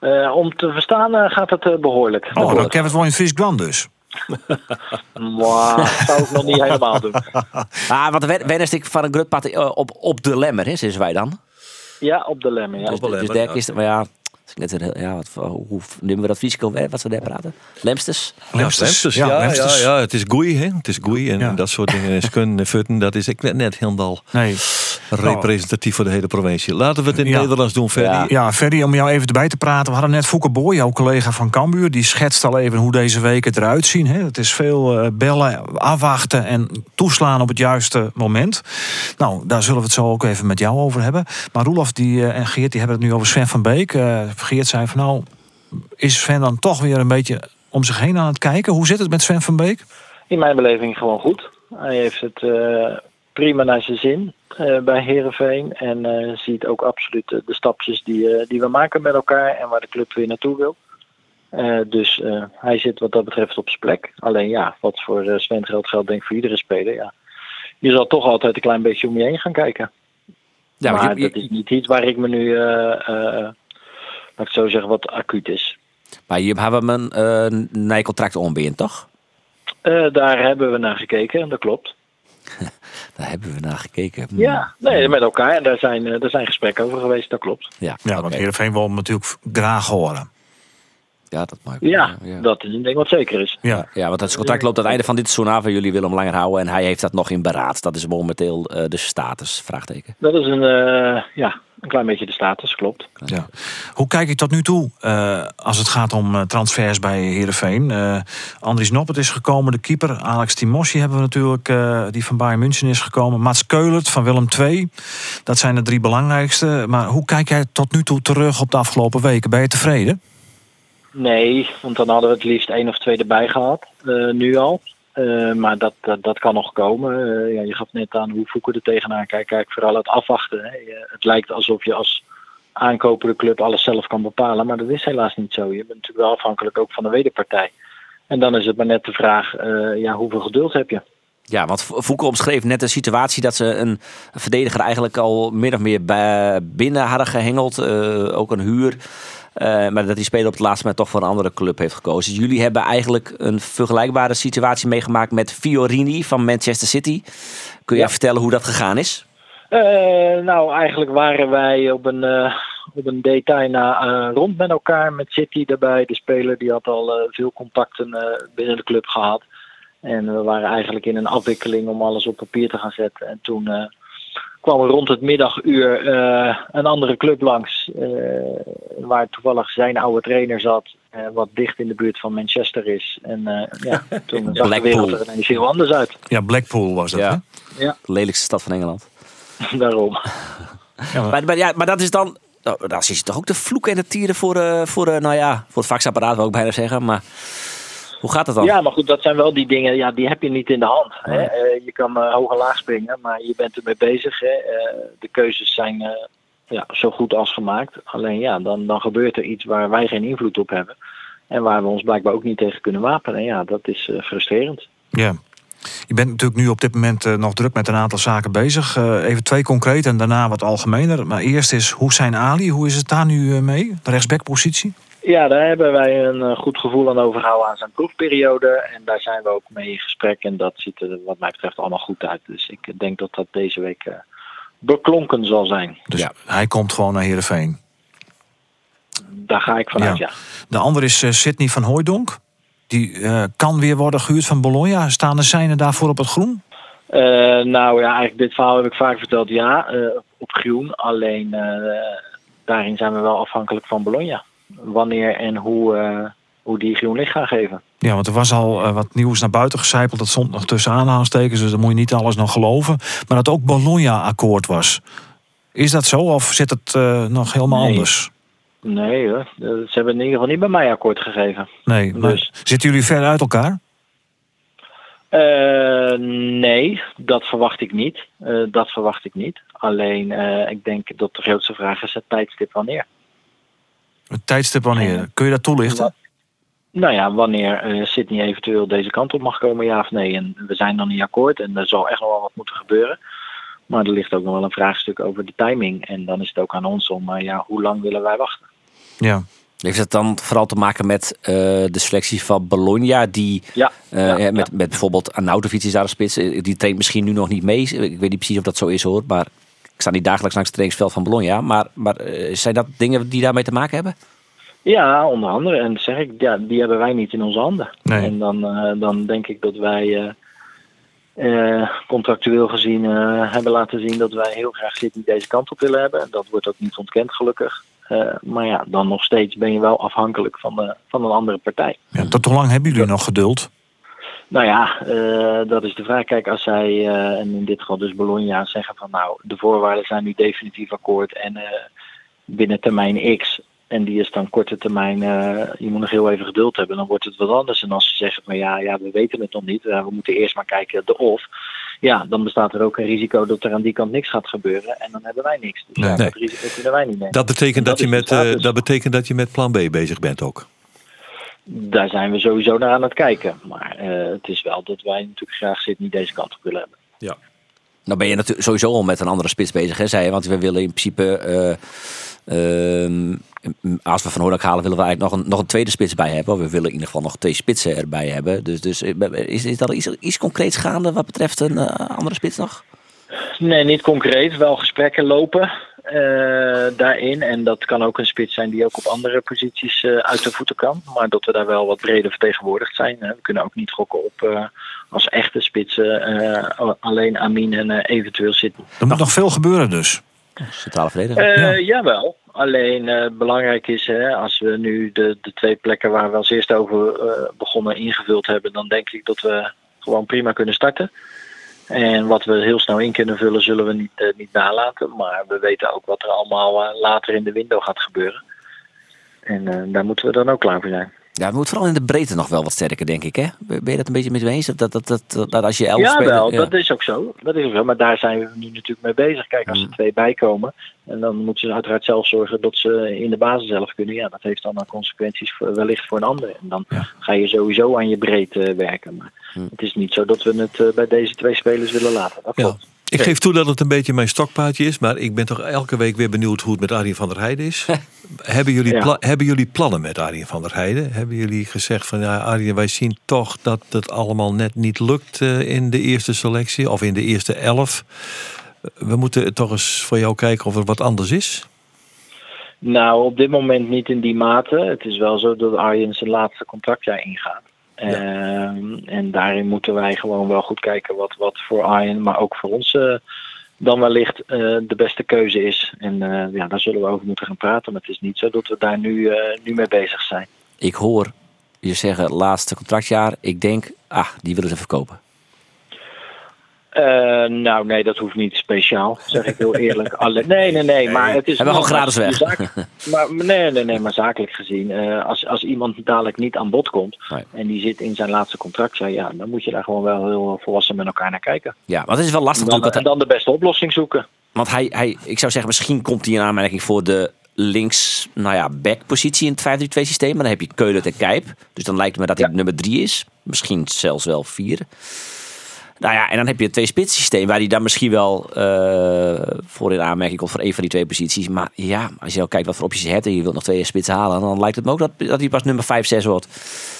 Eh, om te verstaan eh, gaat het eh, behoorlijk. Oh, dan kan het wel in Fries Grand dus. Maar zou ik nog niet helemaal doen. Ah, want wen- wenst ik van een grutpad eh, op, op de lemmer, hè, zeggen wij dan. Ja, op de lemmen. Ja. Op de Dus lemmer, daar ja. is het, maar ja, als ik net een heel- ja, wat, voor- hoe noemen we dat eh, Wat ze daar praten? Lemsters? Lemsters. Ja, ja, ja, Lemsters. ja, het is goeie, hè? Het is goeie en Ja. dat soort dingen. Skun, futten, dat is ik net, net helemaal. Nee. Representatief voor de hele provincie. Laten we het in het Ja. Nederlands doen, Ferdy. Ja. Ja, Ferry, om jou even erbij te praten. We hadden net Fouke Boy, jouw collega van Cambuur. Die schetst al even hoe deze weken eruit zien. Hè. Het is veel eh, bellen, afwachten en toeslaan op het juiste moment. Nou, daar zullen we het zo ook even met jou over hebben. Maar Roelof die, eh, en Geert die hebben het nu over Sven van Beek. Eh, Geert zei van nou, is Sven dan toch weer een beetje om zich heen aan het kijken? Hoe zit het met Sven van Beek? In mijn beleving gewoon goed. Hij heeft het eh, prima naar zijn zin eh, bij Herenveen En eh, ziet ook absoluut eh, de stapjes die, die we maken met elkaar en waar de club weer naartoe wil. Dus hij zit wat dat betreft op zijn plek. Alleen ja, wat voor Sven geldt, geldt denk ik voor iedere speler. Ja. Je zal toch altijd een klein beetje om je heen gaan kijken. Ja, maar want je- je- dat is niet iets waar ik me nu, laat ik zo zeggen, wat acuut is. Maar je hebben een uh, contract onbeend, toch? Daar hebben we naar gekeken en dat klopt. Daar hebben we naar gekeken. Hmm. Ja, nee, met elkaar. En daar zijn, eh, daar zijn gesprekken over geweest, dat klopt. Ja, Ja, want Heerenveen wil hem natuurlijk graag horen. ja dat mag. Ja, dat is een ding wat zeker is. Ja, Ja, want het contract loopt aan het einde van dit seizoen af en jullie willen hem langer houden. En hij heeft dat nog in beraad. Dat is momenteel eh, de status, vraagteken. Dat is een, eh, ja, een klein beetje de status, klopt. Ja. Hoe kijk ik tot nu toe eh, als het gaat om eh, transfers bij Heerenveen? Eh Andries Noppert is gekomen, de keeper. Alex Timossi hebben we natuurlijk, die van Bayern München is gekomen. Mats Keulert van Willem II. Dat zijn de drie belangrijkste. Maar hoe kijk jij tot nu toe terug op de afgelopen weken? Ben je tevreden? Nee, want dan hadden we het liefst één of twee erbij gehad, eh, nu al. Maar dat, dat, kan nog komen. Ja, je gaf net aan hoe Foucault er tegenaan kijkt. Kijk, vooral het afwachten. Hè. Het lijkt alsof je als aankopende club alles zelf kan bepalen. Maar dat is helaas niet zo. Je bent natuurlijk wel afhankelijk ook van de wederpartij. En dan is het maar net de vraag, eh, ja, hoeveel geduld heb je? Ja, want Foucault omschreef net de situatie dat ze een verdediger eigenlijk al min of meer bij- binnen hadden gehengeld. eh, ook een huur. Eh, maar dat die speler op het laatste moment toch voor een andere club heeft gekozen. Dus jullie hebben eigenlijk een vergelijkbare situatie meegemaakt met Fiorini van Manchester City. Kun je Ja. vertellen hoe dat gegaan is? Eh, nou, eigenlijk waren wij op een, eh, op een detail na eh, rond met elkaar met City erbij. De speler die had al eh, veel contacten eh, binnen de club gehad. En we waren eigenlijk in een afwikkeling om alles op papier te gaan zetten. En toen eh, kwam er rond het middaguur eh, een andere club langs. eh, waar toevallig zijn oude trainer zat. eh, wat dicht in de buurt van Manchester is. En eh, ja, toen zag de Blackpool. wereld er ineens heel anders uit. Ja, Blackpool was dat. Ja. hè? De lelijkste stad van Engeland. Daarom. Ja, maar- Maar, maar, ja, maar dat is dan. Nou, dan zit je toch ook de vloeken en de tieren voor, eh, voor, eh, nou ja, voor het faxapparaat, wil ik bijna zeggen. Maar hoe gaat het dan? Ja, maar goed, dat zijn wel die dingen, ja, die heb je niet in de hand. Hè? Eh, je kan hoog en laag springen, maar je bent ermee bezig. Hè? Eh, de keuzes zijn eh, ja, zo goed als gemaakt. Alleen ja, dan, dan gebeurt er iets waar wij geen invloed op hebben. En waar we ons blijkbaar ook niet tegen kunnen wapenen. En ja, dat is eh, frustrerend. Ja. Je bent natuurlijk nu op dit moment eh, nog druk met een aantal zaken bezig. Eh, even twee concreet en daarna wat algemener. Maar eerst is Hussein Ali. Hoe is het daar nu eh, mee? De rechtsbackpositie? Ja, daar hebben wij een goed gevoel aan overgehouden aan zijn proefperiode. En daar zijn we ook mee in gesprek. En dat ziet er wat mij betreft allemaal goed uit. Dus ik denk dat dat deze week eh, beklonken zal zijn. Dus Ja. hij komt gewoon naar Heerenveen. Daar ga ik vanuit, Ja. ja. De andere is Sidney van Hooijdonk. Die eh, kan weer worden gehuurd van Bologna. Staan de zijnen daarvoor op het groen? Eh, nou ja, eigenlijk dit verhaal heb ik vaak verteld. Ja, eh, op groen. Alleen daarin zijn we wel afhankelijk van Bologna. Wanneer en hoe, hoe die groen licht gaan geven. Ja, want er was al wat nieuws naar buiten gecijpeld. Dat stond nog tussen aanhalingstekens, dus dan moet je niet alles nog geloven. Maar dat ook Bologna-akkoord was. Is dat zo of zit het nog helemaal Nee. anders? Nee hoor, Eh, ze hebben in ieder geval niet bij mij akkoord gegeven. Nee, maar Dus- zitten jullie ver uit elkaar? Eh, nee, dat verwacht ik niet. Eh, dat verwacht ik niet. Alleen ik denk dat de grootste vraag is het tijdstip wanneer. Het tijdstip wanneer? Kun je dat toelichten? Nou ja, wanneer Sydney eventueel deze kant op mag komen, ja of nee. En we zijn dan niet akkoord en er zal echt nog wel wat moeten gebeuren. Maar er ligt ook nog wel een vraagstuk over de timing. En dan is het ook aan ons om, ja, hoe lang willen wij wachten? Ja. Heeft het dan vooral te maken met eh, de selectie van Bologna, die Ja, eh, ja, met, ja. met bijvoorbeeld Arnautovic is daar de spits, eh, die traint misschien nu nog niet mee. Ik weet niet precies of dat zo is hoor, maar ik sta niet dagelijks langs het trainingsveld van Bologna. Maar, maar zijn dat dingen die daarmee te maken hebben? Ja, onder andere. En dat zeg ik, ja, die hebben wij niet in onze handen. Nee. En dan, eh, dan denk ik dat wij eh, eh, contractueel gezien eh, hebben laten zien dat wij heel graag City deze kant op willen hebben. En dat wordt ook niet ontkend, gelukkig. Eh, maar ja, dan nog steeds ben je wel afhankelijk van, de, van een andere partij. Ja, tot hoe lang hebben jullie nog geduld? Nou ja, eh, dat is de vraag. Kijk, als zij, eh, en in dit geval dus Bologna, zeggen van nou, de voorwaarden zijn nu definitief akkoord en binnen termijn X, en die is dan korte termijn, je moet nog heel even geduld hebben, dan wordt het wat anders. En als ze zeggen van ja, ja we weten het nog niet, we moeten eerst maar kijken de of, ja, dan bestaat er ook een risico dat er aan die kant niks gaat gebeuren en dan hebben wij niks. Dus ja, Nee. dat risico kunnen wij niet nemen. Dat betekent dat, Dat je met, eh, dat betekent dat je met plan B bezig bent ook. Daar zijn we sowieso naar aan het kijken. Maar eh, het is wel dat wij natuurlijk graag Sydney deze kant op willen hebben. Nou ben je natuurlijk sowieso al met een andere spits bezig, hè, zei je. Want we willen in principe, eh, ehm, als we Van Hoornak halen, willen we eigenlijk nog een, nog een tweede spits bij hebben. We willen in ieder geval nog twee spitsen erbij hebben. Dus, dus eh, is, is al iets, iets concreets gaande wat betreft een eh, andere spits nog? Nee, niet concreet. Wel gesprekken lopen eh, daarin. En dat kan ook een spits zijn die ook op andere posities eh, uit de voeten kan. Maar dat we daar wel wat breder vertegenwoordigd zijn. Hè. We kunnen ook niet gokken op eh, als echte spitsen eh, alleen Amin en eh, eventueel Sydney. Er moet nog veel gebeuren dus. Centrale verdediger. Eh, Ja. Jawel. Alleen eh, belangrijk is, hè, als we nu de, de twee plekken waar we als eerste over eh, begonnen ingevuld hebben, dan denk ik dat we gewoon prima kunnen starten. En wat we heel snel in kunnen vullen, zullen we niet, eh, niet nalaten. Maar we weten ook wat er allemaal eh, later in de window gaat gebeuren. En eh, daar moeten we dan ook klaar voor zijn. Ja, het moet vooral in de breedte nog wel wat sterker, denk ik. Hè? Ben je dat een beetje met me eens? Dat, dat, dat, dat, als je elf Ja, wel, ja. dat is ook zo. Dat is ook zo. Maar daar zijn we nu natuurlijk mee bezig. Kijk, als er Mm. twee bij komen, en dan moeten ze uiteraard zelf zorgen dat ze in de basis zelf kunnen. Ja, dat heeft dan dan consequenties voor, wellicht voor een ander. En dan Ja. ga je sowieso aan je breedte werken. Maar Mm. het is niet zo dat we het eh, bij deze twee spelers willen laten. Dat klopt. Ik geef toe dat het een beetje mijn stokpaardje is, maar ik ben toch elke week weer benieuwd hoe het met Arjen van der Heijden is. hebben, jullie Ja. pla- hebben jullie plannen met Arjen van der Heijden? Hebben jullie gezegd van ja, Arjen, wij zien toch dat het allemaal net niet lukt eh, in de eerste selectie of in de eerste elf. We moeten toch eens voor jou kijken of er wat anders is. Nou, op dit moment niet in die mate. Het is wel zo dat Arjen zijn laatste contractjaar ingaat. Ehm, en daarin moeten wij gewoon wel goed kijken wat, wat voor Arjen, maar ook voor ons eh, dan wellicht eh, de beste keuze is. En eh, ja, daar zullen we over moeten gaan praten. Maar het is niet zo dat we daar nu, nu mee bezig zijn. Ik hoor je zeggen laatste contractjaar. Ik denk, ah, die willen ze verkopen. Eh, nou, nee, dat hoeft niet speciaal, zeg ik heel eerlijk. Alle, nee, nee, nee, maar het is... Hebben we gewoon gratis weg. Zaak- maar, nee, nee, nee, maar zakelijk gezien, eh, als, als iemand dadelijk niet aan bod komt Nee. en die zit in zijn laatste contractjaar, ja, dan moet je daar gewoon wel heel volwassen met elkaar naar kijken. Ja, maar het is wel lastig En dan, en Want, dan de beste oplossing zoeken. want hij, hij, ik zou zeggen, misschien komt hij in aanmerking voor de links, nou ja, backpositie in het 5-3-2 systeem. Maar dan heb je Keulen en Kijp. Dus dan lijkt het me dat hij Ja. nummer 3 is. Misschien zelfs wel 4. Nou ja, en dan heb je het twee spits systeem waar hij dan misschien wel eh, voor in aanmerking komt voor een van die twee posities. Maar ja, als je al kijkt wat voor opties je hebt en je wilt nog twee spitsen halen, dan lijkt het me ook dat, dat hij pas nummer 5, 6 wordt.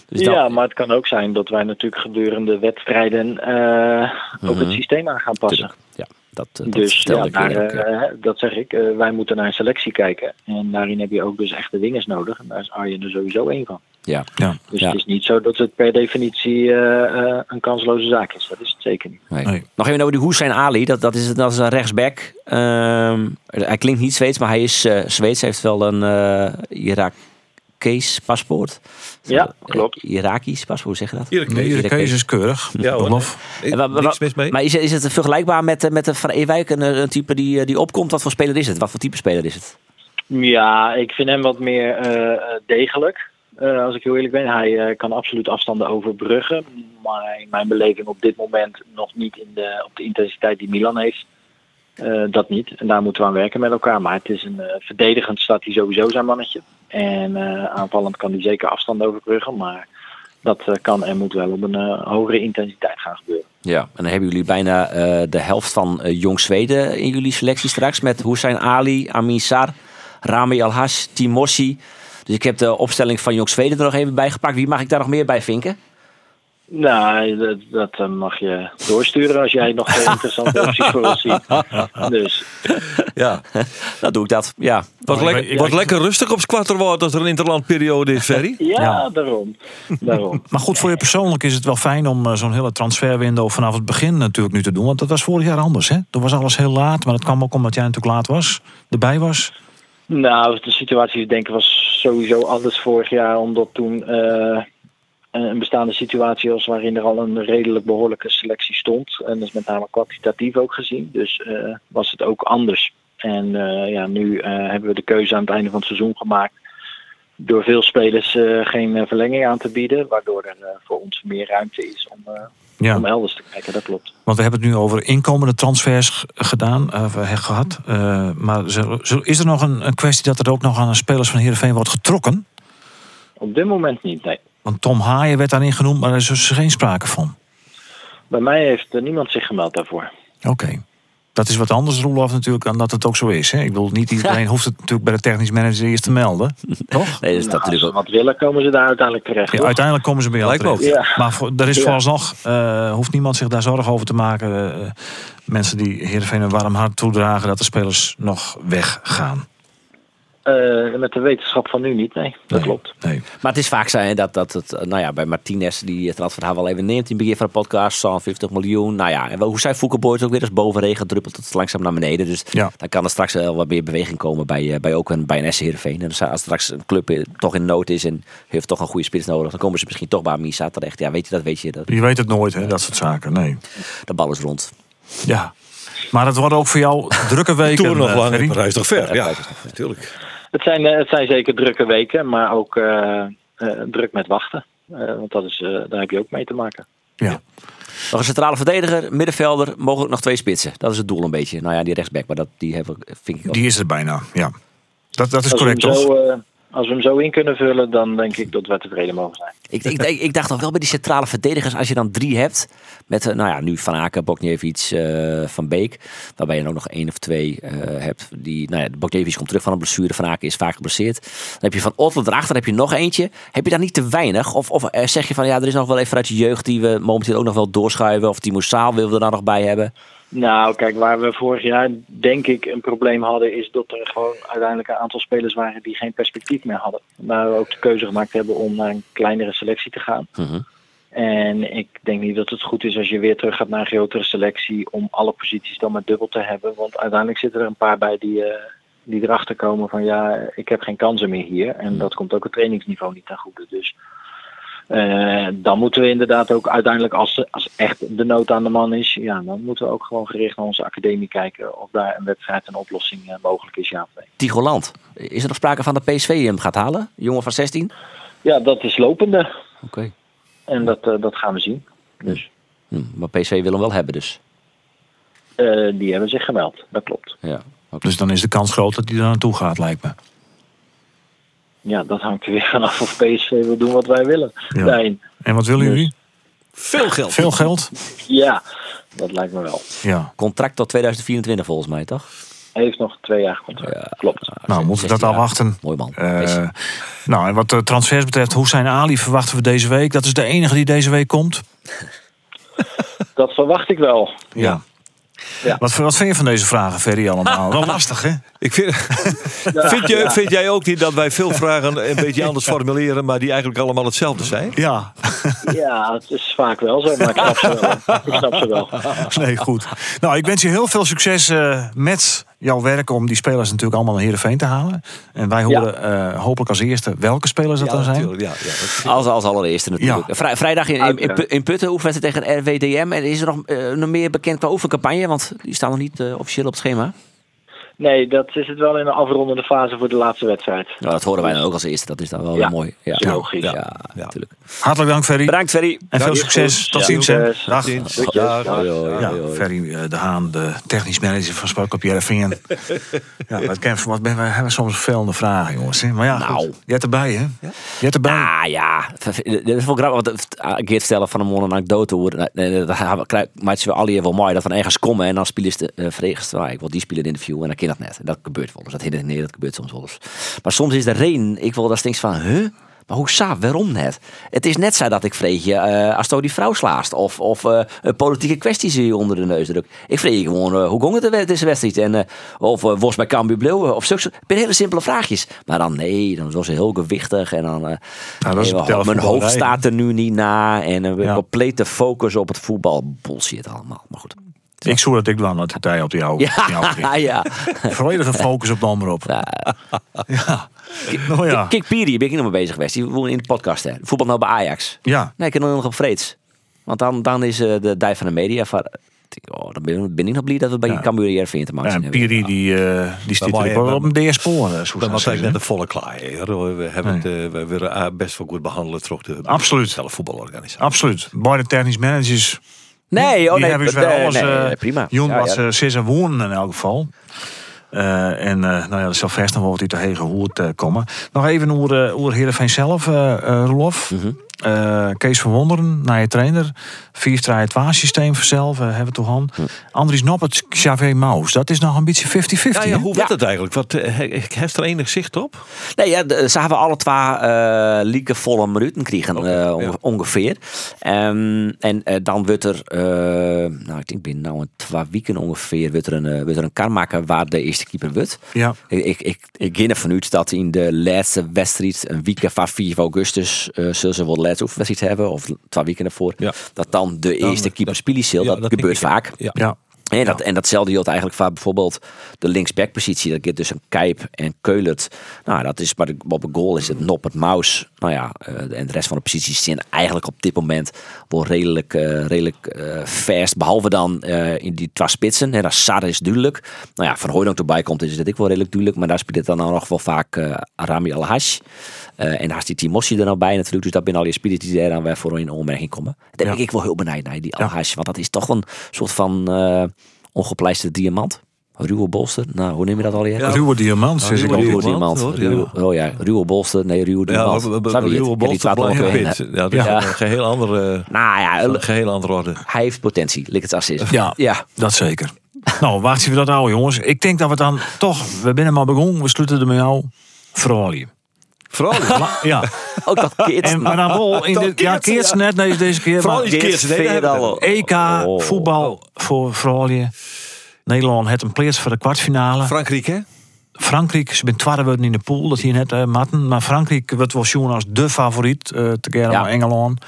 Dus ja, maar het kan ook zijn dat wij natuurlijk gedurende wedstrijden eh, ook Mhm. het systeem aan gaan passen. Tuurlijk. Ja, dat, eh, dat Dus ja, ik ook, eh, dat zeg ik. Wij moeten naar een selectie kijken. En daarin heb je ook dus echte wingers nodig. En daar is Arjen er sowieso één van. Ja. Ja. Dus Ja. het is niet zo dat het per definitie eh, eh, een kansloze zaak is. Dat is het zeker niet. Nee. Nee. Nog even over die Hussein Ali. Dat, dat, is, dat is een rechtsback. Ehm, hij klinkt niet Zweeds, maar hij is eh Zweeds. Hij heeft wel een eh Irakees paspoort. Ja, klopt. Irakisch paspoort, hoe zeg je dat? Keuze is keurig. Ja, hoor. Olof. Ik- En wa- wa- Niks mis mee. Maar is, het- is het vergelijkbaar met, met de Van Ewijk? Een, een type die, die opkomt? Wat voor speler is het? Wat voor type speler is het? Ja, ik vind hem wat meer degelijk. Eh, als ik heel eerlijk ben, hij eh, kan absoluut afstanden overbruggen. Maar in mijn beleving op dit moment nog niet in de, op de intensiteit die Milan heeft. Eh, dat niet. En daar moeten we aan werken met elkaar. Maar het is een verdedigend staat hij sowieso zijn mannetje. En aanvallend kan hij zeker afstand overbruggen. Maar dat kan en moet wel op een hogere intensiteit gaan gebeuren. Ja, en dan hebben jullie bijna de helft van Jong Zweden in jullie selectie straks. Met Hussein Ali, Amin Sar, Rami Alhash, Timossi. Dus ik heb de opstelling van Jong Zweden er nog even bij gepakt. Wie mag ik daar nog meer bij vinken? Nou, dat, dat eh, mag je doorsturen als jij nog interessante opties voor ons ziet. Dus Ja. Dan doe ik dat. Ja. Wordt, weet- wordt lekker rustig op Squatterwoord als er een interlandperiode is, Ferry. ja, Ja. daarom. daarom. Maar goed, voor je persoonlijk is het wel fijn om eh, zo'n hele transferwindow vanaf het begin natuurlijk nu te doen. Want dat was vorig jaar anders. Hè? Toen was alles heel laat, maar dat kwam ook omdat jij natuurlijk laat was, erbij was. Nou, de situatie denk ik was sowieso anders vorig jaar, omdat toen eh, een bestaande situatie was waarin er al een redelijk behoorlijke selectie stond. En dat is met name kwantitatief ook gezien. Dus eh, was het ook anders. En eh, ja, nu hebben we de keuze aan het einde van het seizoen gemaakt door veel spelers geen verlenging aan te bieden, waardoor er voor ons meer ruimte is om, Ja, om elders te kijken. Dat klopt. want we hebben het nu over inkomende transfers gedaan, hebben gehad. Eh, maar is er nog een, een kwestie dat er ook nog aan de spelers van Heerenveen wordt getrokken? Op dit moment niet, nee. Want Tom Haaien werd daarin genoemd, maar daar is dus geen sprake van. Bij mij heeft eh, niemand zich gemeld daarvoor. Oké. Dat is wat anders, Roelof, natuurlijk, dan dat het ook zo is. Hè? Ik bedoel, niet iedereen hoeft het natuurlijk bij de technisch manager eerst te melden. Toch? Nee, dat is Nou, als natuurlijk ook. wat willen, komen ze daar uiteindelijk terecht. Ja, uiteindelijk komen ze bij jou Lijkt me ook. terecht. Ja. Maar voor, er is Ja. vooralsnog, eh hoeft niemand zich daar zorgen over te maken. eh, mensen die Heerenveen een warm hart toedragen... dat de spelers nog weggaan. Eh, met de wetenschap van nu niet, nee. Dat Nee. klopt. Nee. Maar het is vaak zo hè, dat, dat het, eh, nou ja, bij Martinez, die het transfer wel even neemt in het begin van de podcast, zo'n 50 miljoen. Nou ja, en hoe zei Foukeboy ook weer, als boven regen druppelt het langzaam naar beneden. Dus Ja. dan kan er straks wel wat meer beweging komen bij, eh, bij ook een, bij een SC Heerenveen. En dus als straks een club toch in nood is en heeft toch een goede spits nodig, dan komen ze misschien toch bij Misa terecht. Ja, weet je dat, weet je, dat, Je weet het nooit, hè, dat soort zaken. Nee. de bal is rond. Ja. Maar het worden ook voor jou drukke weken. Toer nog lang, toch ver. Ja, natuurlijk. Het zijn, eh, het zijn zeker drukke weken, maar ook eh, eh, druk met wachten. Eh, want dat is, eh, daar heb je ook mee te maken. Ja. Nog een centrale verdediger, middenvelder, mogelijk nog twee spitsen. Dat is het doel een beetje. Nou ja, die rechtsback, maar dat, die hebben, vind ik ook. Die is er bijna, ja. Dat, dat is correct, toch? Als we hem zo in kunnen vullen, dan denk ik dat we tevreden mogen zijn. Ik, ik, ik, dacht al wel bij die centrale verdedigers, als je dan drie hebt, met eh, nou ja, nu Van Aken, eh Van Beek, waarbij je ook nog één of twee eh, hebt. Die, nou ja, Bokniewicz komt terug van een blessure, Van Aken is vaak geblesseerd. Dan heb je Van Otto erachter, dan heb je nog eentje. Heb je daar niet te weinig? Of, of zeg je van ja, er is nog wel even uit je jeugd die we momenteel ook nog wel doorschuiven, of Timo Saal willen we er dan nog bij hebben? Nou, kijk, waar we vorig jaar denk ik een probleem hadden, is dat er gewoon uiteindelijk een aantal spelers waren die geen perspectief meer hadden. Waar we ook de keuze gemaakt hebben om naar een kleinere selectie te gaan. Mhm. En ik denk niet dat het goed is als je weer terug gaat naar een grotere selectie om alle posities dan maar dubbel te hebben. Want uiteindelijk zitten er een paar bij die, eh, die erachter komen van ja, ik heb geen kansen meer hier. En dat komt ook het trainingsniveau niet ten goede. Dus eh, dan moeten we inderdaad ook uiteindelijk, als, als echt de nood aan de man is, ja, dan moeten we ook gewoon gericht naar onze academie kijken of daar een wedstrijd een oplossing eh, mogelijk is, ja of nee. Tigoland. Is er nog sprake van dat PSV hem gaat halen? Jongen van 16? Ja, dat is lopende Oké. en dat, eh, dat gaan we zien. Dus Hm, maar PSV wil hem wel hebben dus. eh, die hebben zich gemeld, dat klopt. Ja. Dus dan is de kans groot dat hij er naartoe gaat, lijkt me. Ja, dat hangt er weer vanaf of PSV wil doen wat wij willen. Ja. Nee, En wat willen Dus- jullie? Veel geld. Veel geld? ja, dat lijkt me wel. Ja. Contract tot 2024 volgens mij, toch? Hij heeft nog twee jaar contract. Ja. Klopt. Nou, moeten we dat 16 jaar. afwachten. Mooi man. Eh, nou, en wat de transfers betreft, Hussein Ali verwachten we deze week. Dat is de enige die deze week komt. Dat verwacht ik wel. Ja. Ja. Wat, wat vind je van deze vragen, Ferry, allemaal? Wel lastig, hè? Ik vind, vind, je, vind jij ook niet dat wij veel vragen een beetje anders formuleren, maar die eigenlijk allemaal hetzelfde zijn? Ja. Ja, het is vaak wel zo, maar ik snap ze wel. Ik snap ze wel. Nee, goed. Nou, ik wens je heel veel succes eh, met jouw werk om die spelers natuurlijk allemaal naar Heerenveen te halen. En wij horen eh, hopelijk als eerste welke spelers dat dan zijn. natuurlijk. Ja, ja, dat- Als, als allereerste natuurlijk. Ja. Vrij- vrijdag in, in, in, Putten oefenwedstrijd tegen RWDM. En is er nog, eh, nog meer bekend qua oefencampagne? Want die staan nog niet eh, officieel op het schema. Nee, dat is het wel in de afrondende fase voor de laatste wedstrijd. Nou, dat horen wij dan ook als eerste. Dat is dan wel Ja. weer mooi. Ja, Is logisch. Ja, Ja. natuurlijk. Hartelijk dank, Ferry. Bedankt, Ferry. En veel succes. goed. Tot Ja. ziens, hè. Dag. Dag. Ja. Ferry eh, de Haan, de technisch manager van Sparkop Jereveen. ja, wat, ken, wat ben, we hebben soms vervelende vragen, jongens. hè. Maar ja, Nou. goed. jij hebt erbij, hè? Jij hebt erbij. Ah ja, dat is wel grappig. Want eh, ik vertellen van een mooie anekdote. Eh, eh, dat het is wel al hier wel mooi. Dat van ergens komen en dan spelen ze uh, verregeld. Nou, ik wil die spelen in de view en dan dat net. Dat gebeurt wel eens. Dat hindert nee, dat gebeurt soms wel eens. Maar soms is de reden, ik wil dat stinks van, huh? Maar hoe sa, waarom net? Het is net zo dat ik vreeg je als je die vrouw slaast. Of, of eh, politieke kwestie zie je onder de neus druk. Ik vreeg je gewoon, eh, hoe ging het er deze wedstrijd? En, of uh, was bij Cambuur Blauw? Of zulke soort- hele simpele vraagjes. Maar dan nee, dan was ze heel gewichtig. En dan, Nou, nee, mijn hoofd staat er nu niet na. En een Ja. complete focus op het voetbal. Bullshit allemaal. Maar goed. Ik zou dat ik dan dat hij op die oude. die oude Ja, ja. Volledige focus op de omroep. Ja. Ja. Nou ja. Kijk, Piri, ben ik nog mee bezig geweest. Die woont in de podcast. Hè. Voetbal nou bij Ajax. Ja. Nee, ik heb nog op vreeds. Want dan, dan is eh, de dij van de media van... Oh, dan ben, ben ik nog blij dat we bij Ja. Cambuur hier te maken En zijn. Piri die, eh die er je- wel op een DS-spoor. Dat was eigenlijk net een volle klaai. hoor. We hebben het eh, we willen best wel goed behandelen terug de Absoluut. zelf voetbalorganisatie. Absoluut. Beide technisch managers. Nee, oh die nee. hebben ze nee, wel alles. nee, eh, nee, prima. Jon Ja, was ja. eh, zes en wonen in elk geval. Eh, en eh, nou ja, dat zal vast nog wel wat uit de hege hoed eh, komen. Nog even over, uh, over Heerenveen zelf, eh, Roelof. Eh, Kees van Wonderen, naar je trainer. 4 systeem vanzelf, eh, hebben we toch aan. Hm. Andries Noppert, Xavier Maus. Dat is nog een beetje 50-50. Ja, hoe werd het eigenlijk? Wat, eh, he- heeft er enig zicht op? Nee, ja, ze hebben alle twee eh lieke volle minuten kregen onge- ja. ongeveer. Ehm, en dan wordt er, eh, nou ik denk binnen nou een twee weken ongeveer, wordt er een, wordt er een kar maken waar de eerste keeper wordt. Ja. Ik, ik, ik, ik ging ervan uit dat in de laatste wedstrijd, een week van 4 augustus, eh zullen ze wel de laatste oefenwedstrijd hebben, of twee weken ervoor, Ja. dat dan de eerste keeper ja, dat, dat gebeurt vaak. Ja. Ja. En, dat, en datzelfde geldt eigenlijk voor bijvoorbeeld de linksbackpositie. Dat gaat dus een Kijp en Keulert. Nou, dat is, maar de- op een goal is het Noppert Maus. Nou ja, eh, en de rest van de posities zijn eigenlijk op dit moment wel redelijk, eh redelijk eh fast. Behalve dan eh, in die twee spitsen. Hè, dat Sar is duidelijk. Nou ja, Van Hooydonk erbij komt is dat ik wel redelijk duidelijk. Maar daar speelt het dan ook nog wel vaak Arami Al-Hash. Eh, en daar is die Timossi er nou bij natuurlijk. Dus dat zijn al die spelers die daar dan weer voor in aanmerking komen. Daar Ja. ben ik wel heel benieuwd naar, die Ja. Al-Hash. Want dat is toch een soort van eh ongepleisterde diamant. Ruwe bolster. Nou, hoe neem je dat al hier? Ja, Ruwe diamant, zeg ik ruwe diamant, ja. Oh ja, ruwe bolster. Nee, ruwe diamant. we- we- we- het. Ruwe Bolster. Ja, dat is Ja. een geheel andere, Nou ja, een geheel andere orde. hij heeft potentie. Lik het als is. Ja. ja. Dat zeker. nou, wacht even dat oude jongens. Ik denk dat we dan toch, we binnen maar begonnen, we sluiten er met jou. Vrolijk. Vooral. La- Ja, Ook dat keert. en maar dan wel in dit, ja, keert ze, net deze, deze keer. Vooral nee, EK Oh. voetbal voor Vrolijk. Nederland heeft een plaats voor de kwartfinale. Frankrijk, hè? Frankrijk, ze zijn twaalf worden in de pool, dat hier net eh, matten. Maar Frankrijk wordt wel zien als de favoriet eh te keren Ja. naar Engeland.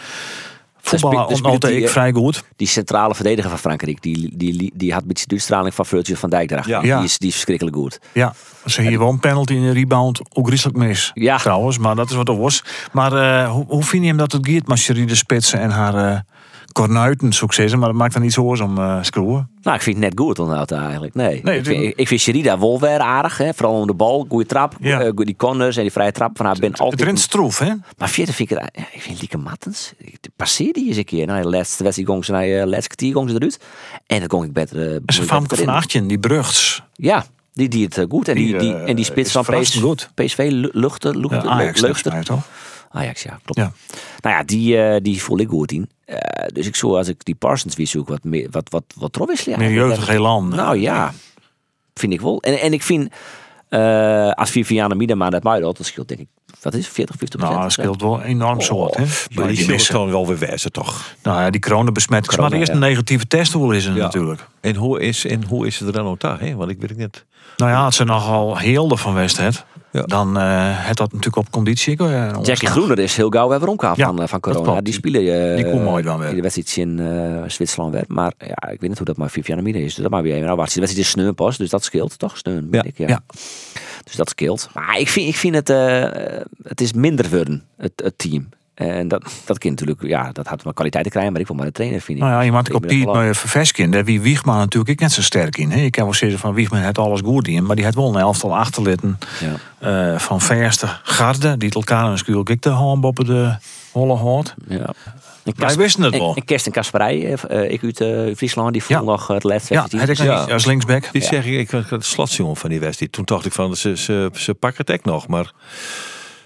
Voetbal speelt- daar speelt altijd die, ik vrij goed. Die centrale verdediger van Frankrijk, die, die, die, had een beetje de uitstraling van Virgil van Dijk erachter. Ja. Die, is, die is verschrikkelijk goed. Ja, ze hier wel een penalty in een rebound. Ook griezelig mis. Ja. Trouwens, maar dat is wat er was. Maar eh, hoe, hoe vind je hem dat het gaat met Cherie de Spitsen en haar eh kornuiten, zeggen. Maar dat maakt dan niet zo om eh screwen. Nou, ik vind het net goed onderhoud eigenlijk. Nee, Nee, ik, het- vind, ik, ik vind Sherida wel weer aardig. Hè? Vooral om de bal, goede trap, Ja. eh, die corners en die vrije trap van haar ben Het altijd. rent stroef, hè? Maar verder vind ik het, ja, ik vind Lieke Mattens, passeer die eens een keer. Nou, de laatste wedstrijd gong ze naar de laatste kwartier gong ze eruit. En dat gong ik beter. eh, En ze beter van Achtjen, die Bruchts. Ja, die, die het eh, goed. En die, Die, die, eh, en die spits van PSV, goed. PSV lu- luchten, Uh, luchten, Ajax, luchten. Ajax, ja, klopt. Ja. Nou ja, die, eh, die voel ik goed in. Eh, dus ik zou, als ik die Parsons weer zoek, wat meer, wat, wat, wat. Meer jeugdig helan. Nou ja, vind ik wel. En, en ik vind, eh als Viviane Miedema dat mij dat scheelt denk ik, wat is het, 40, 50 Nou, dat scheelt wel enorm soort, hè? Maar die gewoon wel weer wijzen, toch? Nou ja, die coronabesmetting. Corona, maar eerst ja. een negatieve test, hoe is het Ja. natuurlijk. En hoe is, en hoe is het er dan ook daar? Hè? Want ik weet het niet. Nou ja, als ze nogal heel van West het, Ja. dan eh het dat natuurlijk op conditie. eh, Jackie. Groener is heel gauw weer omgehaald Ja, van, eh, van corona. Ja, die spelen eh, Die komt mooi dan weer. in de wedstrijd in Zwitserland werd. Maar ja, ik weet niet hoe dat maar Viviane Miedema is. Dus dat maar weer even. Nou, wacht, de wedstrijd is sneun pas, dus dat scheelt toch? Sneun, Ja. ik, ja. Ja. Dus dat scheelt. Maar ik vind, ik vind het, eh, het is minder worden, het, het team. En dat, dat kan natuurlijk, ja, dat had maar kwaliteit te krijgen, maar ik wil maar de trainer vind ik. Nou ja, je maakt Ik op die Verveskind, daar wie Wiegman natuurlijk ik net zo sterk in. Hè? Ik kan wel zeggen van Wiegman het alles goed in, maar die had wel een elftal achterlitten Ja. eh, van verste garde, die het elkaar natuurlijk ik de hand op de holle hoort. Ja. Wij wisten het en- wel. En Kersten Kasperij, eh, ik uit eh, Friesland, die voel Ja. nog het laatste Ja, Ja. als linksback. Dit zeg ik, ik was het slotsjongen van die wedstrijd. Toen dacht ik van, ze, ze, ze pakken het echt nog. Maar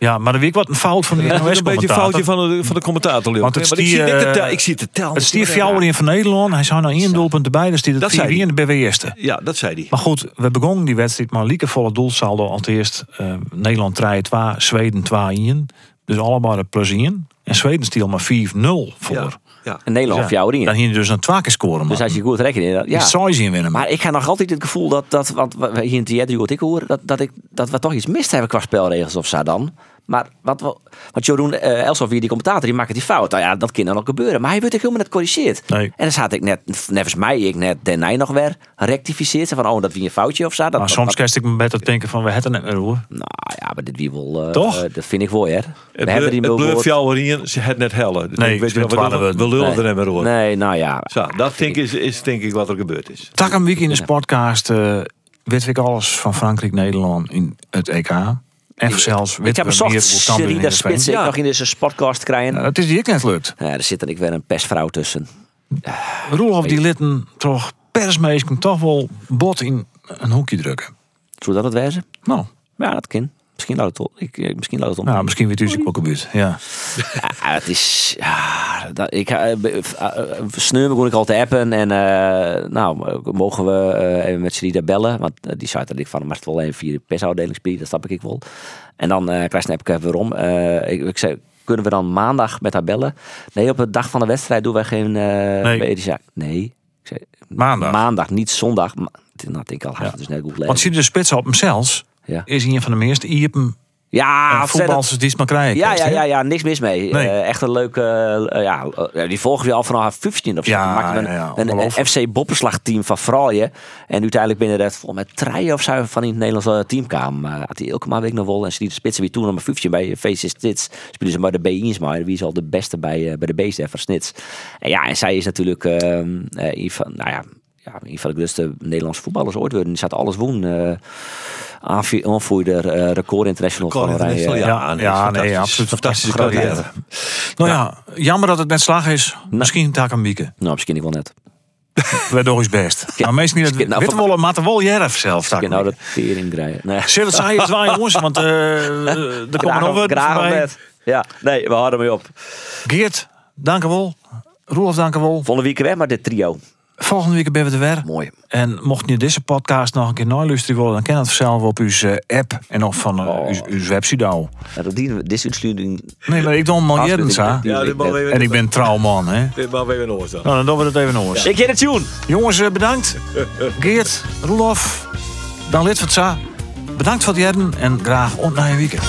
Ja, maar er week wat een fout van de het NOS een beetje een foutje van de, van de commentator. Want het Maar ik, zie eh, tel- ik zie het. Het stier Fjouwer in van Nederland. Hij zou nou één doelpunt erbij, dus die Dat het zei 4 in de BWS'te. Ja, dat zei hij. Maar goed, we begonnen die wedstrijd maar lieke volle doelsaldo. Als eerst eh, Nederland 3 2, Zweden 2 1. Dus allemaal de plus 1. En Zweden stiel maar 4-0 voor. Ja. Ja. En Nederland Ja. of jou erin. Dan hier dus een twee keer scoren. Dus als je goed rekent, ja. Zou je zien winnen. Maar ik heb nog altijd het gevoel dat, dat want we- hier in het theater wat ik hoor, dat, dat, ik, dat we toch iets mist hebben qua spelregels of zo dan. Maar wat, we- wat Jeroen uh, Elsof, hier die commentator, die maakt die fout. Nou ja, dat kan dan ook gebeuren. Maar hij wordt ook helemaal net corrigeerd. Nee. En dan zat ik net, nevens mij, ik net daarna nog weer rectificeerd. Van, oh, dat wie een foutje of zo. Dat, maar dat- soms dat- kerst ik me beter denken van we hebben het net meer hoor. nou ja, maar dit wie wel, eh, Toch? eh, dat vind ik wel, hè. Het We hebben die het bleu jou erin, ze het net hellen. Nee, Ik weet wel, we lullen- we lullen Nee. er net maar over. Nee, nou ja. Zo, dat denk ik is, is denk ik wat er gebeurd is. Tak een week in de podcast uh, weet ik alles van Frankrijk, Nederland in het EK. En zelfs Ik heb in Serena de Spits Vereniging- ik nog in deze podcast krijgen. Ja, Het is die ik net lukt. Ja, er zit er ik weer een pestvrouw tussen. Roelof die litten toch persmeesken toch wel bot in een hoekje drukken. Zou dat het wezen? Nou, Ja, dat kan. Misschien laat het op. Ik, eh, misschien laat het om. nou misschien weet u zich ook gebeurd. Ja. Ja, het is. Ja, dat, ik uh, sneur me kon ik al te appen. En eh, nou, mogen we eh, even met Sherida bellen. Want eh, die zei dat ik van hem wel via de persafdeling. Dat snap ik wel. En dan uh, krijg ik even waarom. Eh, ik, ik zei, kunnen we dan maandag met haar bellen? Nee, op de dag van de wedstrijd doen wij geen uh, Nee. Nee. Ik zei, Maandag. Maandag, niet zondag. Ma nou, ik denk al, Ja. dus net goed Want lezen. zie je de spits op hem zelfs. Ja, Is een van de meeste iepen ja uh, of voetballers die het maar krijgen. Ja, ja, ja, ja, niks mis mee. Nee. Eh, echt een leuke. eh, ja, eh, die volgen we al vanaf 15 of zo. Ja, ja, ja, een. FC Bopperslagteam van Fraaien. En uiteindelijk binnen dat volgens mij treien of zo van in het Nederlandse team kwam. Had hij elke maand week nog wel. En ze die de spitsen weer toen nummer 15 bij VC Stits. Spelen ze maar de B1's maar. Wie is al de beste bij, bij de B's van Snits. En ja, en zij is natuurlijk uh, een van, nou ja, ja, een van de grootste Nederlandse voetballers ooit worden. Die zat alles woen. Uh, aanvoerder, uh, record international Record van Oranje. international, Ja, Ja, nee, ja, fantastisch. nee, absoluut. Fantastische Fantastische carrière. Nou ja, jammer dat het net slag is. Misschien taak een wieken. Nou, misschien ik wel net. We doen ons best. Maar meestal niet dat Nou, wel, maar wel jerf zelf. Ik nou dat tering draaien. Nee. Zullen het zijn twee jongens, want uh, er komen nog wat net. Ja, nee, we houden mee op. Geert, dank u wel. Roelof, dank u wel. Volgende week weer, maar dit trio. Volgende week ben we er weer. Mooi. En mocht je deze podcast nog een keer naluisteren willen, dan kan het zelf op uw eh, app en of van uh, Oh. uw, uw website. houden. Ja, dat dienen we. Dit. Nee, maar ik doe hem al jaren. Ja, En ik ben trouwman, hè. Dit mag even een oor staan. Nou, dan doen we dat even nog eens. Ik ken het tune. Jongens, eh, bedankt. Geert, Roelof, dan lid van SA. Bedankt voor het jaren en graag op naar je weekend.